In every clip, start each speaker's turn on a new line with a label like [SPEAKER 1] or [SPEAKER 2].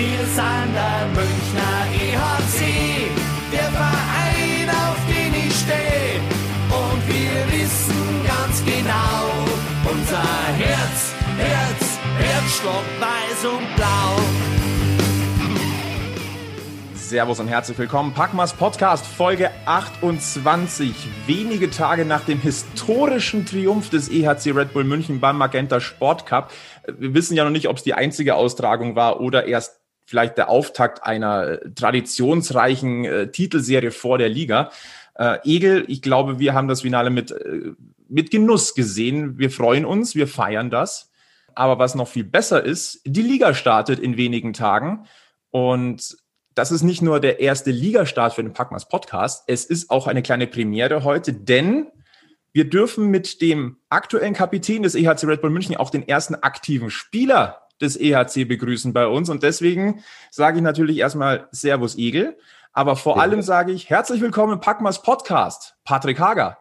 [SPEAKER 1] Wir sind der Münchner EHC, der Verein, auf den ich stehe. Und wir wissen ganz genau, unser Herz, Herz, Herzschlag weiß und blau.
[SPEAKER 2] Servus und herzlich willkommen. Packmas Podcast Folge 28. Wenige Tage nach dem historischen Triumph des EHC Red Bull München beim Magenta Sport Cup. Wir wissen ja noch nicht, ob es die einzige Austragung war oder erst vielleicht der Auftakt einer traditionsreichen äh, Titelserie vor der Liga. Äh, Egel, ich glaube, wir haben das Finale mit, äh, mit Genuss gesehen. Wir freuen uns, wir feiern das. Aber was noch viel besser ist, die Liga startet in wenigen Tagen. Und das ist nicht nur der erste Ligastart für den Packmas Podcast, es ist auch eine kleine Premiere heute, denn wir dürfen mit dem aktuellen Kapitän des EHC Red Bull München auch den ersten aktiven Spieler des EHC begrüßen bei uns. Und deswegen sage ich natürlich erstmal Servus Egel, aber vor ja. allem sage ich herzlich willkommen im Packmas Podcast, Patrick Hager.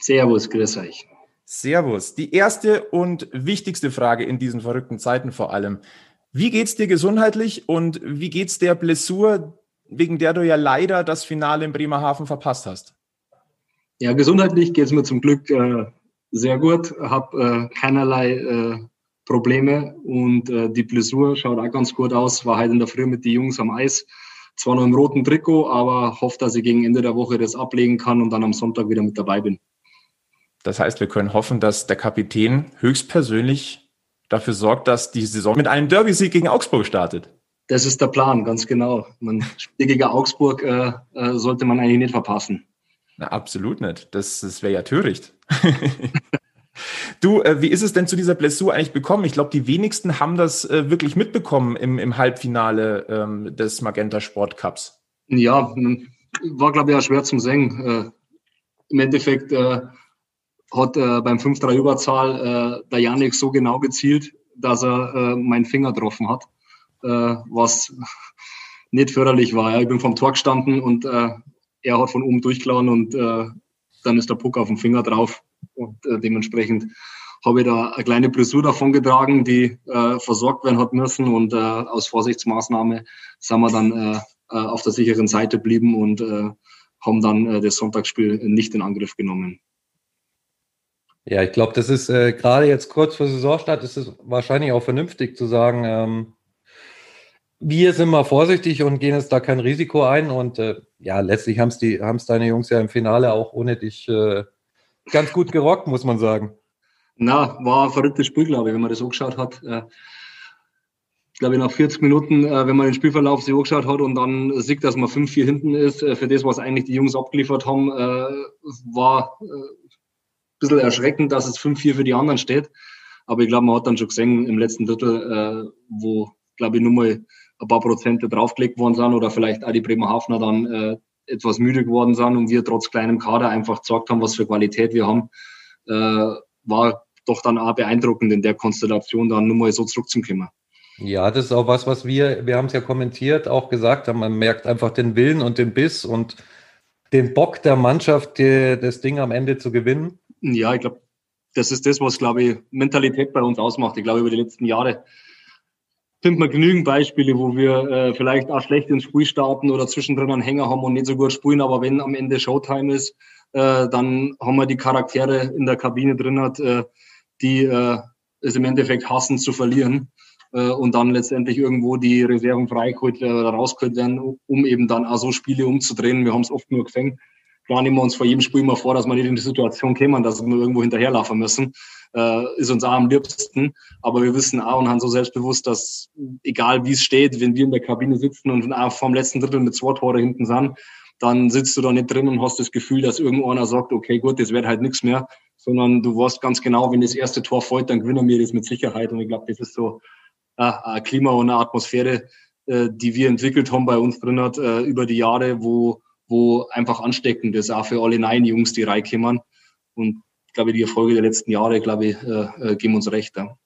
[SPEAKER 3] Servus, grüß euch.
[SPEAKER 2] Servus. Die erste und wichtigste Frage in diesen verrückten Zeiten vor allem. Wie geht's dir gesundheitlich und wie geht's der Blessur, wegen der du ja leider das Finale in Bremerhaven verpasst hast?
[SPEAKER 3] Ja, gesundheitlich geht's mir zum Glück äh, sehr gut, habe äh, keinerlei äh, Probleme und äh, die Blessur schaut auch ganz gut aus. War heute in der Früh mit den Jungs am Eis, zwar noch im roten Trikot, aber hoffe, dass ich gegen Ende der Woche das ablegen kann und dann am Sonntag wieder mit dabei bin.
[SPEAKER 2] Das heißt, wir können hoffen, dass der Kapitän höchstpersönlich dafür sorgt, dass die Saison mit einem Derby-Sieg gegen Augsburg startet.
[SPEAKER 3] Das ist der Plan, ganz genau. Man Spiel gegen Augsburg äh, äh, sollte man eigentlich nicht verpassen.
[SPEAKER 2] Na, absolut nicht. Das, das wäre ja töricht. du, äh, wie ist es denn zu dieser Blessur eigentlich bekommen? Ich glaube, die wenigsten haben das äh, wirklich mitbekommen im, im Halbfinale ähm, des Magenta Sport Cups.
[SPEAKER 3] Ja, war, glaube ich, auch schwer zum singen. Äh, Im Endeffekt äh, hat äh, beim 5-3 Überzahl äh, der Janik so genau gezielt, dass er meinen Finger getroffen hat, was nicht förderlich war. Ja. Ich bin vom Tor gestanden und er hat von oben durchgeladen und dann ist der Puck auf dem Finger drauf und äh, dementsprechend habe ich da eine kleine Blessur davon getragen, die äh, versorgt werden hat müssen und äh, aus Vorsichtsmaßnahme sind wir dann äh, äh auf der sicheren Seite geblieben und äh, haben dann das Sonntagsspiel nicht in Angriff genommen.
[SPEAKER 4] Ja, ich glaube, das ist gerade jetzt kurz vor Saisonstart, ist es wahrscheinlich auch vernünftig zu sagen, ähm, wir sind mal vorsichtig und gehen jetzt da kein Risiko ein. Und äh, ja, letztlich haben es deine Jungs ja im Finale auch ohne dich äh, ganz gut gerockt, muss man sagen.
[SPEAKER 3] Na, war ein verrücktes Spiel, glaube ich, wenn man das angeschaut hat. Äh, ich glaube, nach 40 Minuten, äh, wenn man den Spielverlauf sich angeschaut hat und dann sieht, dass man 5-4 hinten ist, äh, für das, was eigentlich die Jungs abgeliefert haben, war äh, bisschen erschreckend, dass es 5-4 für die anderen steht. Aber ich glaube, man hat dann schon gesehen im letzten Drittel, wo, glaube ich, nur mal ein paar Prozente draufgelegt worden sind oder vielleicht auch die Bremerhavener dann etwas müde geworden sind und wir trotz kleinem Kader einfach gezeigt haben, was für Qualität wir haben, äh, war doch dann auch beeindruckend in der Konstellation dann nur mal so zurückzukommen.
[SPEAKER 4] Ja, das ist auch was, was wir, wir haben es ja kommentiert, auch gesagt haben, man merkt einfach den Willen und den Biss und den Bock der Mannschaft, die, das Ding am Ende zu gewinnen.
[SPEAKER 3] Ja, ich glaube, das ist das, was, glaube ich, Mentalität bei uns ausmacht. Ich glaube, über die letzten Jahre findet man genügend Beispiele, wo wir äh, vielleicht auch schlecht ins Spiel starten oder zwischendrin einen Hänger haben und nicht so gut spielen, aber wenn am Ende Showtime ist, äh, dann haben wir die Charaktere in der Kabine drin, hat, äh, die äh, es im Endeffekt hassen zu verlieren äh, und dann letztendlich irgendwo die Reserven freigeholt äh, rausgeholt werden, um eben dann auch so Spiele umzudrehen. Wir haben es oft nur gefängt klar nehmen wir uns vor jedem Spiel mal vor, dass wir nicht in die Situation kämen, dass wir irgendwo hinterherlaufen müssen. Äh, ist uns auch am liebsten. Aber wir wissen auch und haben so selbstbewusst, dass egal wie es steht, wenn wir in der Kabine sitzen und auch vom letzten Drittel mit zwei Tore hinten sind, dann sitzt du da nicht drin und hast das Gefühl, dass irgendeiner sagt, okay, gut, das wird halt nichts mehr, sondern du weißt ganz genau, wenn das erste Tor fällt, dann gewinnen wir das mit Sicherheit. Und ich glaube, das ist so äh, ein Klima und eine Atmosphäre, äh, die wir entwickelt haben bei uns drin hat, äh, über die Jahre, wo wo einfach ansteckend ist, auch für alle neuen Jungs, die reinkommen. Und ich glaube, die Erfolge der letzten Jahre, glaube ich, äh, äh, geben uns recht. Ja.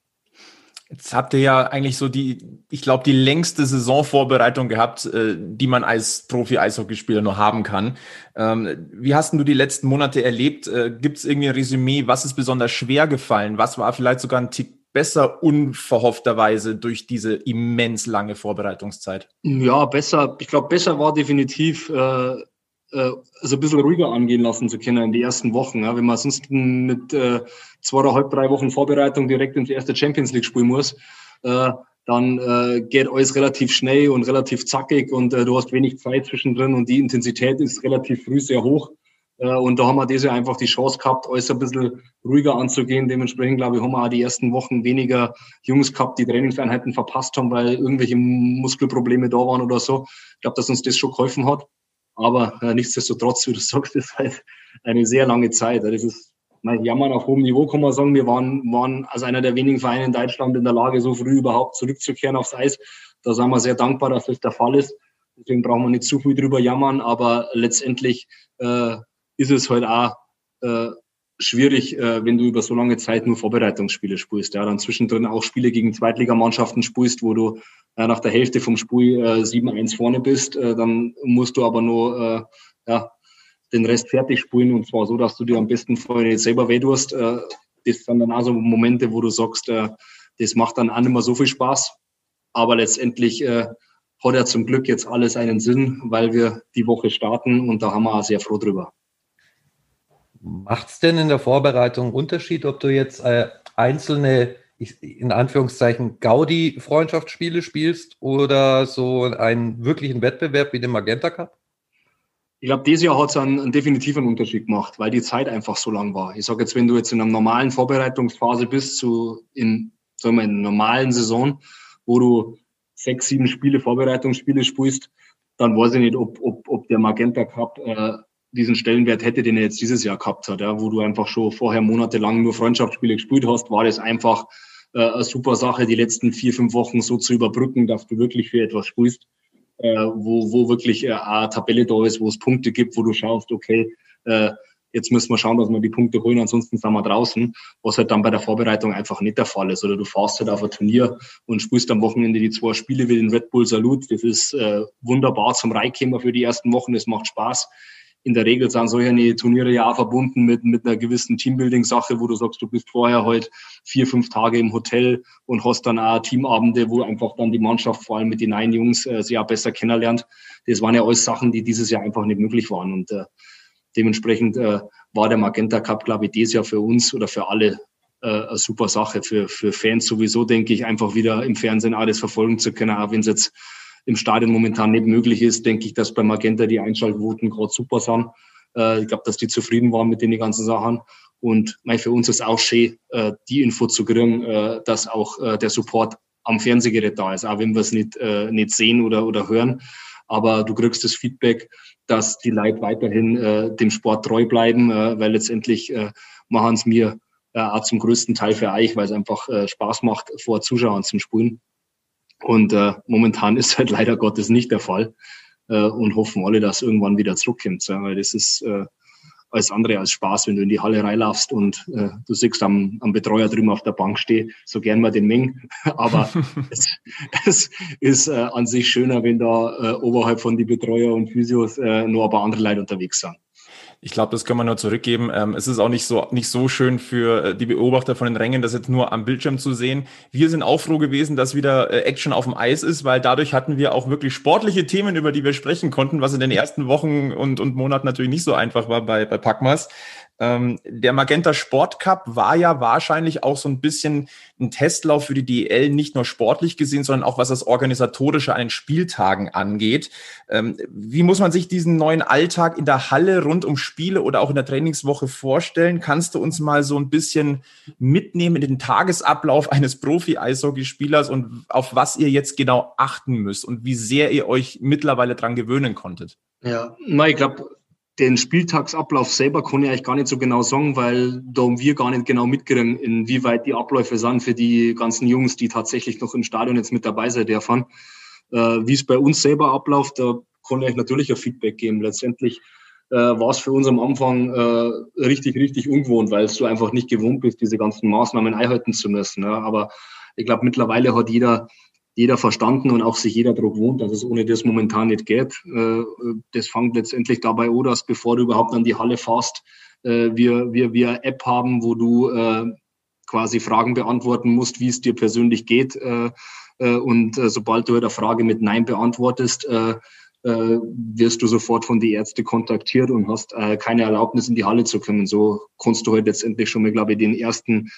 [SPEAKER 2] Jetzt habt ihr ja eigentlich so die, ich glaube, die längste Saisonvorbereitung gehabt, äh, die man als Profi-Eishockeyspieler nur haben kann. Ähm, wie hast du die letzten Monate erlebt? Äh, Gibt es irgendwie ein Resümee? Was ist besonders schwer gefallen? Was war vielleicht sogar ein Tick besser unverhoffterweise durch diese immens lange Vorbereitungszeit?
[SPEAKER 3] Ja, besser. Ich glaube, besser war definitiv äh, äh, also ein bisschen ruhiger angehen lassen zu können in die ersten Wochen. Ja. Wenn man sonst mit äh, zweieinhalb, drei Wochen Vorbereitung direkt ins erste Champions League spielen muss, äh, dann äh, geht alles relativ schnell und relativ zackig und äh, du hast wenig Zeit zwischendrin und die Intensität ist relativ früh sehr hoch. Äh, und da haben wir diese einfach die Chance gehabt, alles ein bisschen ruhiger anzugehen. Dementsprechend, glaube ich, haben wir auch die ersten Wochen weniger Jungs gehabt, die Trainingseinheiten verpasst haben, weil irgendwelche Muskelprobleme da waren oder so. Ich glaube, dass uns das schon geholfen hat. Aber äh, nichtsdestotrotz, wie du sagst, ist halt eine sehr lange Zeit. Das ist mein Jammern auf hohem Niveau, kann man sagen. Wir waren, waren als einer der wenigen Vereine in Deutschland in der Lage, so früh überhaupt zurückzukehren aufs Eis. Da sind wir sehr dankbar, dass das der Fall ist. Deswegen brauchen wir nicht zu viel drüber jammern, aber letztendlich äh, ist es halt auch äh, schwierig, äh, wenn du über so lange Zeit nur Vorbereitungsspiele spielst. Ja, dann zwischendrin auch Spiele gegen Zweitligamannschaften spielst, wo du äh, nach der Hälfte vom Spiel äh, 7-1 vorne bist, äh, dann musst du aber nur äh, ja, den Rest fertig spielen und zwar so, dass du dir am besten vorher selber weh tust. Äh, das sind dann also Momente, wo du sagst, äh, das macht dann auch nicht mehr so viel Spaß. Aber letztendlich äh, hat ja zum Glück jetzt alles einen Sinn, weil wir die Woche starten und da haben wir auch sehr froh drüber.
[SPEAKER 4] Macht es denn in der Vorbereitung Unterschied, ob du jetzt äh, einzelne, in Anführungszeichen, Gaudi-Freundschaftsspiele spielst oder so einen wirklichen Wettbewerb wie den Magenta Cup?
[SPEAKER 3] Ich glaube, dieses Jahr hat es einen, einen definitiven Unterschied gemacht, weil die Zeit einfach so lang war. Ich sage jetzt, wenn du jetzt in einer normalen Vorbereitungsphase bist, so in, sagen wir, in einer normalen Saison, wo du sechs, sieben Spiele, Vorbereitungsspiele spielst, dann weiß ich nicht, ob, ob, ob der Magenta Cup äh, diesen Stellenwert hätte, den er jetzt dieses Jahr gehabt hat, ja, wo du einfach schon vorher monatelang nur Freundschaftsspiele gespielt hast, war das einfach äh, eine super Sache, die letzten vier, fünf Wochen so zu überbrücken, dass du wirklich für etwas spielst, äh, wo, wo wirklich äh, eine Tabelle da ist, wo es Punkte gibt, wo du schaust, okay, äh, jetzt müssen wir schauen, dass wir die Punkte holen, ansonsten sind wir draußen, was halt dann bei der Vorbereitung einfach nicht der Fall ist. Oder du fährst halt auf ein Turnier und spielst am Wochenende die zwei Spiele wie den Red Bull Salut. Das ist äh, wunderbar zum Reinkommen für die ersten Wochen, das macht Spaß in der Regel sind solche Turniere ja auch verbunden mit, mit einer gewissen Teambuilding-Sache, wo du sagst, du bist vorher halt vier, fünf Tage im Hotel und hast dann auch Teamabende, wo einfach dann die Mannschaft vor allem mit den neuen Jungs äh, sich auch besser kennenlernt. Das waren ja alles Sachen, die dieses Jahr einfach nicht möglich waren. Und äh, dementsprechend äh, war der Magenta Cup, glaube ich, dieses Jahr für uns oder für alle äh, eine super Sache. Für, für Fans sowieso, denke ich, einfach wieder im Fernsehen alles verfolgen zu können, auch wenn es jetzt im Stadion momentan nicht möglich ist, denke ich, dass bei Magenta die Einschaltquoten gerade super sind. Äh, ich glaube, dass die zufrieden waren mit den ganzen Sachen. Und mein, für uns ist auch schön, äh, die Info zu kriegen, äh, dass auch äh, der Support am Fernsehgerät da ist, auch wenn wir es nicht, äh, nicht sehen oder, oder hören. Aber du kriegst das Feedback, dass die Leute weiterhin äh, dem Sport treu bleiben, weil letztendlich machen es mir auch zum größten Teil für euch, weil es einfach Spaß macht, vor Zuschauern zu spielen. Und äh, momentan ist halt leider Gottes nicht der Fall äh, und hoffen alle, dass irgendwann wieder zurückkommt. Ja, weil das ist äh, alles andere als Spaß, wenn du in die Halle reinlaufst und äh, du siehst am, am Betreuer drüben auf der Bank stehen, so gern mal den Meng. Aber es, es ist äh, an sich schöner, wenn da äh, oberhalb von die Betreuer und Physios äh, nur ein paar andere Leute unterwegs sind.
[SPEAKER 2] Ich glaube, das können wir nur zurückgeben. Ähm, es ist auch nicht so, nicht so schön für äh, die Beobachter von den Rängen, das jetzt nur am Bildschirm zu sehen. Wir sind auch froh gewesen, dass wieder äh, Action auf dem Eis ist, weil dadurch hatten wir auch wirklich sportliche Themen, über die wir sprechen konnten, was in den ersten Wochen und, und Monaten natürlich nicht so einfach war bei, bei Packmas. Ähm, der Magenta Sport Cup war ja wahrscheinlich auch so ein bisschen ein Testlauf für die DL, nicht nur sportlich gesehen, sondern auch was das Organisatorische an den Spieltagen angeht. Ähm, wie muss man sich diesen neuen Alltag in der Halle rund um Spiele oder auch in der Trainingswoche vorstellen? Kannst du uns mal so ein bisschen mitnehmen in den Tagesablauf eines Profi-Eishockeyspielers und auf was ihr jetzt genau achten müsst und wie sehr ihr euch mittlerweile dran gewöhnen konntet?
[SPEAKER 3] Ja, na, ich glaube, den Spieltagsablauf selber kann ich eigentlich gar nicht so genau sagen, weil da haben wir gar nicht genau mitkriegen, inwieweit die Abläufe sind für die ganzen Jungs, die tatsächlich noch im Stadion jetzt mit dabei sein dürfen. Äh, wie es bei uns selber abläuft, da kann ich euch natürlich ein Feedback geben. Letztendlich äh, war es für uns am Anfang äh, richtig, richtig ungewohnt, weil du einfach nicht gewohnt bist, diese ganzen Maßnahmen einhalten zu müssen. Ja. Aber ich glaube, mittlerweile hat jeder jeder verstanden und auch sich jeder Druck wohnt, dass es ohne das momentan nicht geht. Äh, das fängt letztendlich dabei an, dass bevor du überhaupt an die Halle fährst, äh, wir, wir, wir App haben, wo du äh, quasi Fragen beantworten musst, wie es dir persönlich geht. Und sobald du halt eine Frage mit Nein beantwortest, wirst du sofort von den Ärzten kontaktiert und hast keine Erlaubnis in die Halle zu kommen. So kannst du halt letztendlich schon mal, glaube ich, den ersten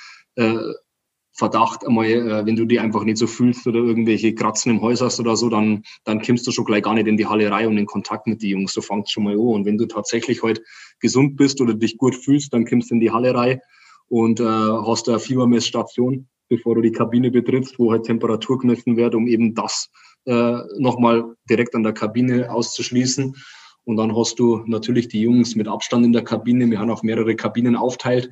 [SPEAKER 3] Verdacht einmal, äh, wenn du die einfach nicht so fühlst oder irgendwelche Kratzen im Hals hast oder so, dann, dann kommst du schon gleich gar nicht in die Halle rein und in Kontakt mit den Jungs. So fangst schon mal an. Und wenn du tatsächlich halt gesund bist oder dich gut fühlst, dann kommst du in die Halle rein und äh, hast eine Fiebermessstation, bevor du die Kabine betrittst, wo halt Temperatur gemessen wird, um eben das äh, nochmal direkt an der Kabine auszuschließen. Und dann hast du natürlich die Jungs mit Abstand in der Kabine. Wir haben auch mehrere Kabinen aufteilt,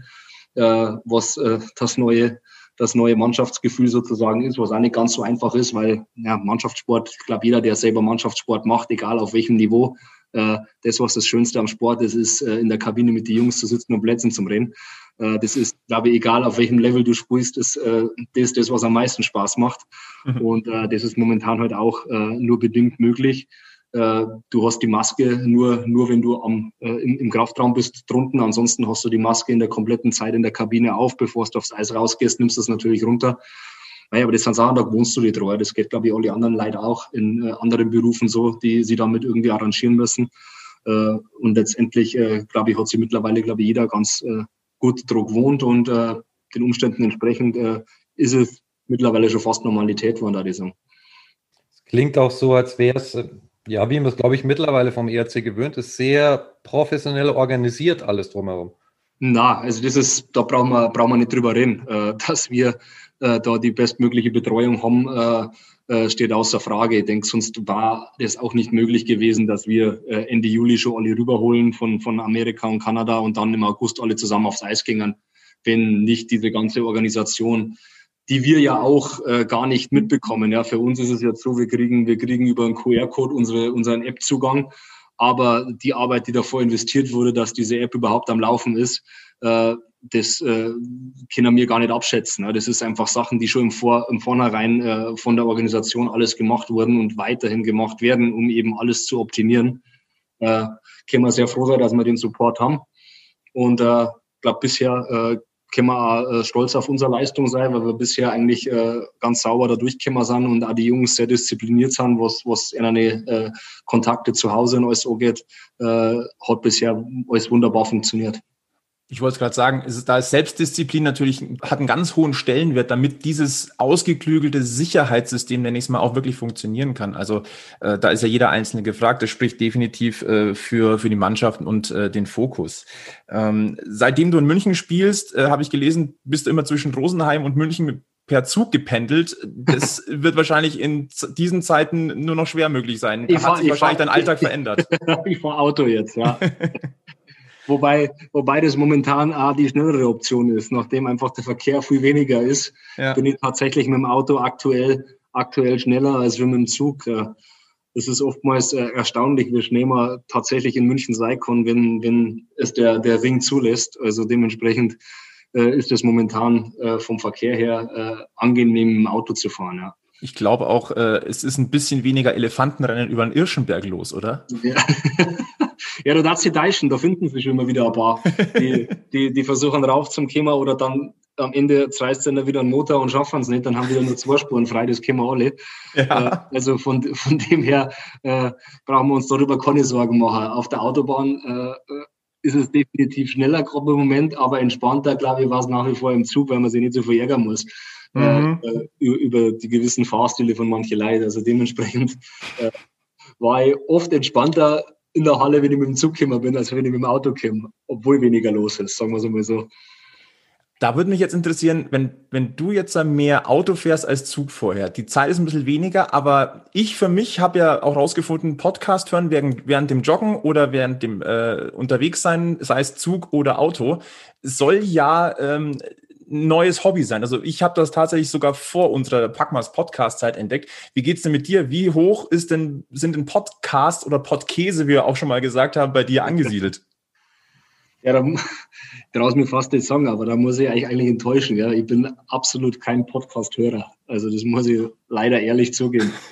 [SPEAKER 3] äh, was äh, das neue das neue Mannschaftsgefühl sozusagen ist, was auch nicht ganz so einfach ist, weil ja, Mannschaftssport, ich glaube, jeder, der selber Mannschaftssport macht, egal auf welchem Niveau, äh, das, was das Schönste am Sport ist, ist, äh, in der Kabine mit den Jungs zu sitzen und Plätzen zum Rennen. Äh, das ist, glaube ich, egal auf welchem Level du spielst, ist äh, das, das, was am meisten Spaß macht. Mhm. Und äh, das ist momentan halt auch äh, nur bedingt möglich. Äh, du hast die Maske nur, nur wenn du am, äh, im, im Kraftraum bist, drunten. Ansonsten hast du die Maske in der kompletten Zeit in der Kabine auf. Bevor du aufs Eis rausgehst, nimmst du das natürlich runter. Naja, aber das sind Sachen, da wohnst du die treu. Das geht, glaube ich, alle anderen leider auch in äh, anderen Berufen so, die sie damit irgendwie arrangieren müssen. Äh, und letztendlich, äh, glaube ich, hat sich mittlerweile, glaube ich, jeder ganz äh, gut drauf gewohnt und den Umständen entsprechend ist es mittlerweile schon fast Normalität geworden, da die sagen.
[SPEAKER 4] Klingt auch so, als wäre es ja, wie man es, glaube ich, mittlerweile vom ERC gewöhnt ist, sehr professionell organisiert alles drumherum.
[SPEAKER 3] Na, also das ist, da brauchen wir, brauchen wir nicht drüber reden. Äh, dass wir äh, da die bestmögliche Betreuung haben, äh, steht außer Frage. Ich denke, sonst war das auch nicht möglich gewesen, dass wir Ende Juli schon alle rüberholen von, von Amerika und Kanada und dann im August alle zusammen aufs Eis gingen, wenn nicht diese ganze Organisation die wir ja auch äh, gar nicht mitbekommen. Ja, für uns ist es jetzt so, wir kriegen, wir kriegen über einen QR-Code unsere, unseren App-Zugang. Aber die Arbeit, die davor investiert wurde, dass diese App überhaupt am Laufen ist, äh, das äh, können wir gar nicht abschätzen. Ja. Das ist einfach Sachen, die schon im, Vor im Vornherein äh, von der Organisation alles gemacht wurden und weiterhin gemacht werden, um eben alles zu optimieren. Äh, können wir sehr froh sein, dass wir den Support haben. Und äh, glaube bisher äh, können wir auch äh, stolz auf unsere Leistung sein, weil wir bisher eigentlich äh, ganz sauber da durchgekommen sind und auch die Jungs sehr diszipliniert sind, was, was in eine äh, Kontakte zu Hause und alles angeht, äh, hat bisher alles wunderbar funktioniert.
[SPEAKER 2] Ich wollte gerade sagen, ist, da ist Selbstdisziplin natürlich, hat einen ganz hohen Stellenwert, damit dieses ausgeklügelte Sicherheitssystem, nenne ich es mal, auch wirklich funktionieren kann. Also äh, da ist ja jeder Einzelne gefragt. Das spricht definitiv äh, für, für die Mannschaften und äh, den Fokus. Ähm, seitdem du in München spielst, äh, habe ich gelesen, bist du immer zwischen Rosenheim und München per Zug gependelt. Das wird wahrscheinlich in diesen Zeiten nur noch schwer möglich sein. Da hat sich wahrscheinlich fahr, dein Alltag verändert.
[SPEAKER 3] ich fahre Auto jetzt, ja. Wobei, wobei das momentan auch die schnellere Option ist. Nachdem einfach der Verkehr viel weniger ist, ja. bin ich tatsächlich mit dem Auto aktuell, aktuell schneller als mit dem Zug. Das ist oftmals äh, erstaunlich, wie schnell man tatsächlich in München sein kann, wenn, wenn es der, der Ring zulässt. Also dementsprechend äh, ist es momentan äh, vom Verkehr her angenehm, im Auto zu fahren. Ja.
[SPEAKER 2] Ich glaube auch, es ist ein bisschen weniger Elefantenrennen über den Irschenberg los, oder?
[SPEAKER 3] Ja. Ja, da darf sie Deutschen, da finden sich immer wieder ein paar, die, die, die versuchen raufzukommen oder dann am Ende reißt dann wieder ein Motor und schaffen es nicht, dann haben wir nur zwei Spuren frei, das kennen wir alle. Ja. Äh, also von, von dem her äh, brauchen wir uns darüber keine Sorgen machen. Auf der Autobahn äh, ist es definitiv schneller gerade im Moment, aber entspannter, glaube ich, war es nach wie vor im Zug, weil man sich nicht so viel ärgern muss. Äh, mhm. Äh, über die gewissen Fahrstile von manchen Leuten. Also dementsprechend äh, war ich oft entspannter in der Halle, wenn ich mit dem Zug gekommen bin, als wenn ich mit dem Auto komme, obwohl weniger los ist, sagen wir es mal so.
[SPEAKER 2] Da würde mich jetzt interessieren, wenn, wenn du jetzt mehr Auto fährst als Zug vorher. Die Zeit ist ein bisschen weniger, aber ich für mich habe ja auch rausgefunden, Podcast hören während, während dem Joggen oder während dem äh, Unterwegssein, sei es Zug oder Auto, soll ja ähm, neues Hobby sein. Also ich habe das tatsächlich sogar vor unserer Packmas Podcast-Zeit entdeckt. Wie geht's denn mit dir? Wie hoch ist denn, sind denn Podcast oder Podkäse, wie wir auch schon mal gesagt haben, bei dir angesiedelt?
[SPEAKER 3] Ja, da traue mir fast nicht sagen, aber da muss ich eigentlich, eigentlich enttäuschen. Ja. Ich bin absolut kein Podcast-Hörer. Also das muss ich leider ehrlich zugeben.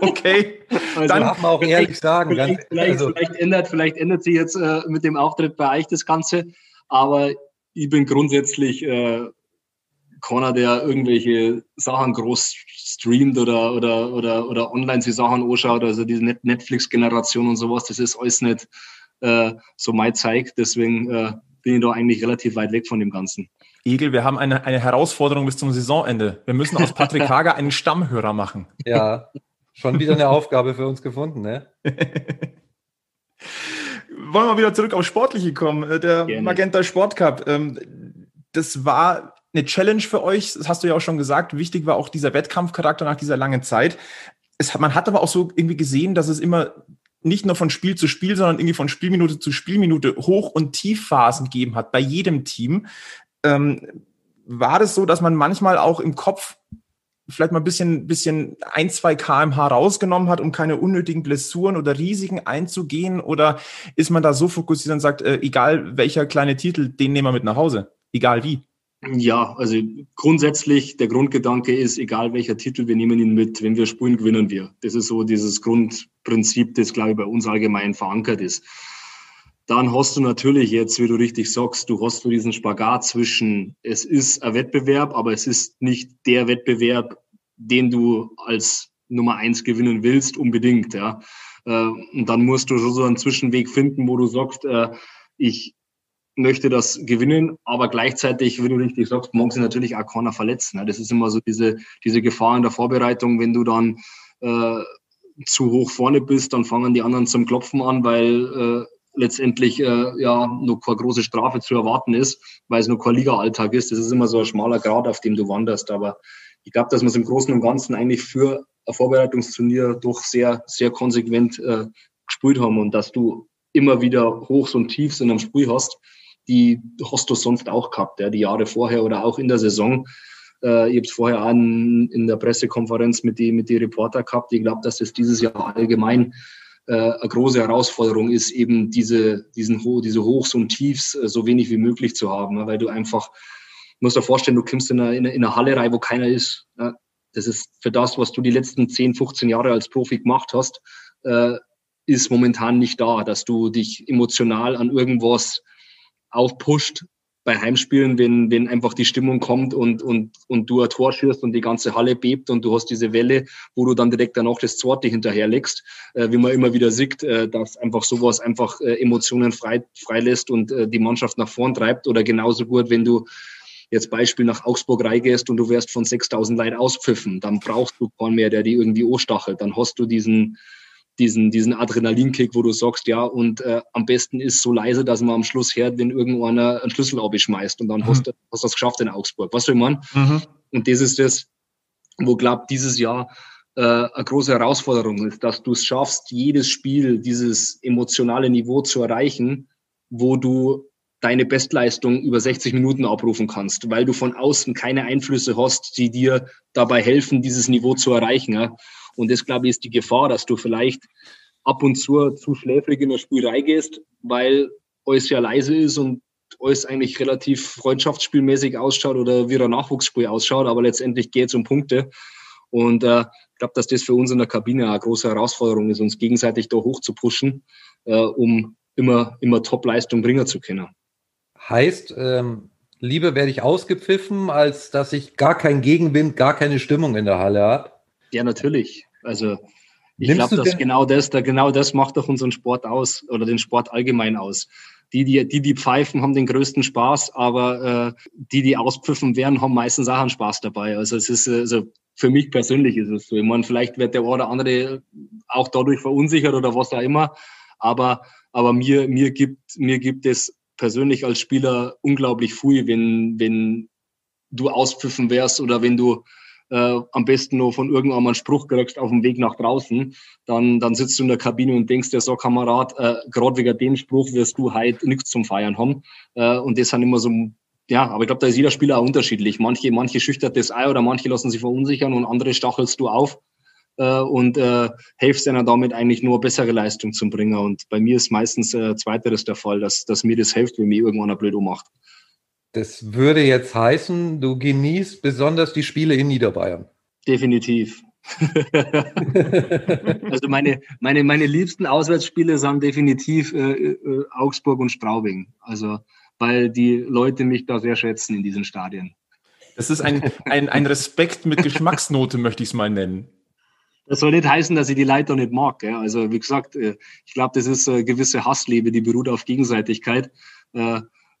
[SPEAKER 2] Okay,
[SPEAKER 3] also, dann darf man auch ehrlich sagen. Vielleicht, vielleicht, also. vielleicht, ändert, vielleicht ändert sich jetzt äh, mit dem Auftritt bei euch das Ganze, aber ich bin grundsätzlich äh, keiner, der irgendwelche Sachen groß streamt oder, oder, oder, oder online die Sachen anschaut, also diese Netflix-Generation und sowas, das ist alles nicht äh, so mein Zeig. Deswegen äh, bin ich da eigentlich relativ weit weg von dem Ganzen.
[SPEAKER 2] Egel, wir haben eine, eine Herausforderung bis zum Saisonende. Wir müssen aus Patrick Hager einen Stammhörer machen.
[SPEAKER 4] Ja, schon wieder eine Aufgabe für uns gefunden, ne?
[SPEAKER 2] Wollen wir wieder zurück auf Sportliche kommen. Äh, der Gerne. Magenta Sport Cup. Ähm, das war eine Challenge für euch. Das hast du ja auch schon gesagt. Wichtig war auch dieser Wettkampfcharakter nach dieser langen Zeit. Es, man hat aber auch so irgendwie gesehen, dass es immer nicht nur von Spiel zu Spiel, sondern irgendwie von Spielminute zu Spielminute Hoch- und Tiefphasen gegeben hat bei jedem Team. Ähm, war das so, dass man manchmal auch im Kopf vielleicht mal ein bisschen, bisschen ein, zwei kmh rausgenommen hat, um keine unnötigen Blessuren oder Risiken einzugehen? Oder ist man da so fokussiert und sagt, äh, egal welcher kleine Titel, den nehmen wir mit nach Hause? Egal wie?
[SPEAKER 3] Ja, also grundsätzlich der Grundgedanke ist, egal welcher Titel, wir nehmen ihn mit. Wenn wir spielen, gewinnen wir. Das ist so dieses Grundprinzip, das, glaube ich, bei uns allgemein verankert ist. Dann hast du natürlich jetzt, wie du richtig sagst, du hast so diesen Spagat zwischen, es ist ein Wettbewerb, aber es ist nicht der Wettbewerb, den du als Nummer eins gewinnen willst, unbedingt, ja. Äh, und dann musst du schon so einen Zwischenweg finden, wo du sagst, äh, ich möchte das gewinnen, aber gleichzeitig, wie du richtig sagst, mag sie natürlich auch keiner verletzen. Das ist immer so diese, diese Gefahr in der Vorbereitung, wenn du dann äh, zu hoch vorne bist, dann fangen die anderen zum Klopfen an, weil äh, letztendlich äh, ja noch keine große Strafe zu erwarten ist, weil es noch kein Liga-Alltag ist. Das ist immer so ein schmaler Grad, auf dem du wanderst. Aber ich glaube, dass wir es im Großen und Ganzen eigentlich für ein Vorbereitungsturnier doch sehr, sehr konsequent äh, gespielt haben und dass du immer wieder Hochs und Tiefs in einem Spiel hast, die hast du sonst auch gehabt, ja, die Jahre vorher oder auch in der Saison. Äh, ich habe es vorher an in der Pressekonferenz mit die mit die Reporter gehabt. Ich glaube, dass das dieses Jahr allgemein äh, eine große Herausforderung ist, eben diese diesen diese Hochs und Tiefs äh, so wenig wie möglich zu haben, weil du einfach musst dir vorstellen, du kommst in einer, in einer Halle rein, wo keiner ist. Ja. Das ist für das, was du die letzten 10, 15 Jahre als Profi gemacht hast, äh, ist momentan nicht da, dass du dich emotional an irgendwas aufpusht bei Heimspielen, wenn, wenn einfach die Stimmung kommt und, und, und du ein Tor schießt und die ganze Halle bebt und du hast diese Welle, wo du dann direkt danach das zweite hinterherlegst, äh, wie man immer wieder sieht, äh, dass einfach sowas einfach äh, Emotionen frei, freilässt und äh, die Mannschaft nach vorn treibt oder genauso gut, wenn du jetzt Beispiel nach Augsburg reingehst und du wirst von 6000 Leuten auspfiffen, dann brauchst du keinen mehr, der die irgendwie anstachelt, dann hast du diesen, diesen, diesen Adrenalinkick, wo du sagst, ja, und äh, am besten ist so leise, dass man am Schluss hört, wenn irgendeiner einen Schlüssel abschmeißt und dann mhm. hast du hast das geschafft in Augsburg. Was will man? Mhm. Und das ist das, wo glaubt dieses Jahr äh, eine große Herausforderung ist, dass du es schaffst, jedes Spiel dieses emotionale Niveau zu erreichen, wo du deine Bestleistung über 60 Minuten abrufen kannst, weil du von außen keine Einflüsse hast, die dir dabei helfen, dieses Niveau zu erreichen. Ja? Und das, glaube ich, ist die Gefahr, dass du vielleicht ab und zu zu schläfrig in der Spielerei gehst, weil alles ja leise ist und alles eigentlich relativ freundschaftsspielmäßig ausschaut oder wie ein Nachwuchsspiel ausschaut, aber letztendlich geht es um Punkte. Und äh, ich glaube, dass das für uns in der Kabine eine große Herausforderung ist, uns gegenseitig da hoch zu pushen, äh, um immer, immer Top-Leistung bringen zu können.
[SPEAKER 4] Heißt, ähm, lieber werde ich ausgepfiffen, als dass ich gar keinen Gegenwind, gar keine Stimmung in der Halle habe?
[SPEAKER 3] Ja, natürlich. Also ich glaube, dass genau das, da, genau das macht doch unseren Sport aus oder den Sport allgemein aus. Die, die, die, die pfeifen, haben den größten Spaß, aber äh, die, die auspfiffen werden, haben meistens auch einen Spaß dabei. Also es ist, also für mich persönlich ist es so. Ich meine, vielleicht wird der eine oder andere auch dadurch verunsichert oder was auch immer, aber, aber mir, mir, gibt, mir gibt es persönlich als Spieler unglaublich viel, wenn, wenn du auspfiffen wärst oder wenn du äh, am besten noch von irgendeinem einen Spruch kriegst auf dem Weg nach draußen, dann, dann sitzt du in der Kabine und denkst dir so, Kamerad, äh, gerade wegen dem Spruch wirst du heute nichts zum Feiern haben. Äh, und das sind immer so, ja, aber ich glaube, da ist jeder Spieler auch unterschiedlich. Manche, manche schüchtert das ein oder manche lassen sich verunsichern und andere stachelst du auf äh, und äh, hilfst ihnen damit eigentlich nur bessere Leistung zu bringen. Und bei mir ist meistens äh, zweiteres der Fall, dass, dass mir das hilft, wenn mir irgendwann blöd ummacht.
[SPEAKER 4] Das würde jetzt heißen, du genießt besonders die Spiele in Niederbayern.
[SPEAKER 3] Definitiv. also meine, meine, meine liebsten Auswärtsspiele sind definitiv äh, äh, Augsburg und Straubing. Also weil die Leute mich da sehr schätzen in diesen Stadien.
[SPEAKER 2] Das ist ein, ein, ein Respekt mit Geschmacksnote, möchte ich es mal nennen.
[SPEAKER 3] Das soll nicht heißen, dass ich die Leiter nicht mag. Ja. Also wie gesagt, äh, ich glaube, das ist eine gewisse Hassliebe, die beruht auf Gegenseitigkeit.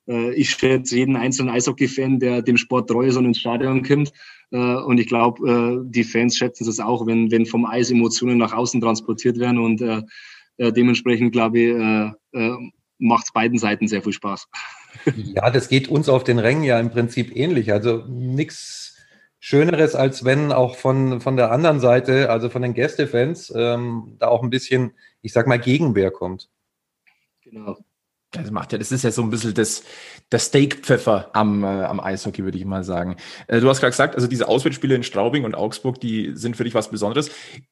[SPEAKER 3] Äh, äh, ich schätze jeden einzelnen Eishockey-Fan, der dem Sport treu ist und ins Stadion kommt. Und ich glaube, die Fans schätzen es auch, wenn, wenn vom Eis Emotionen nach außen transportiert werden. Und dementsprechend, glaube ich, macht es beiden Seiten sehr viel Spaß.
[SPEAKER 4] Ja, das geht uns auf den Rängen ja im Prinzip ähnlich. Also nichts Schöneres, als wenn auch von, von der anderen Seite, also von den Gästefans, ähm, da auch ein bisschen, ich sag mal, Gegenwehr kommt.
[SPEAKER 2] Genau. Das macht ja, das ist ja so ein bisschen das, das Steakpfeffer am, äh, am Eishockey, würde ich mal sagen. Äh, du hast gerade gesagt, also diese Auswärtsspiele in Straubing und Augsburg, die sind für dich was Besonderes.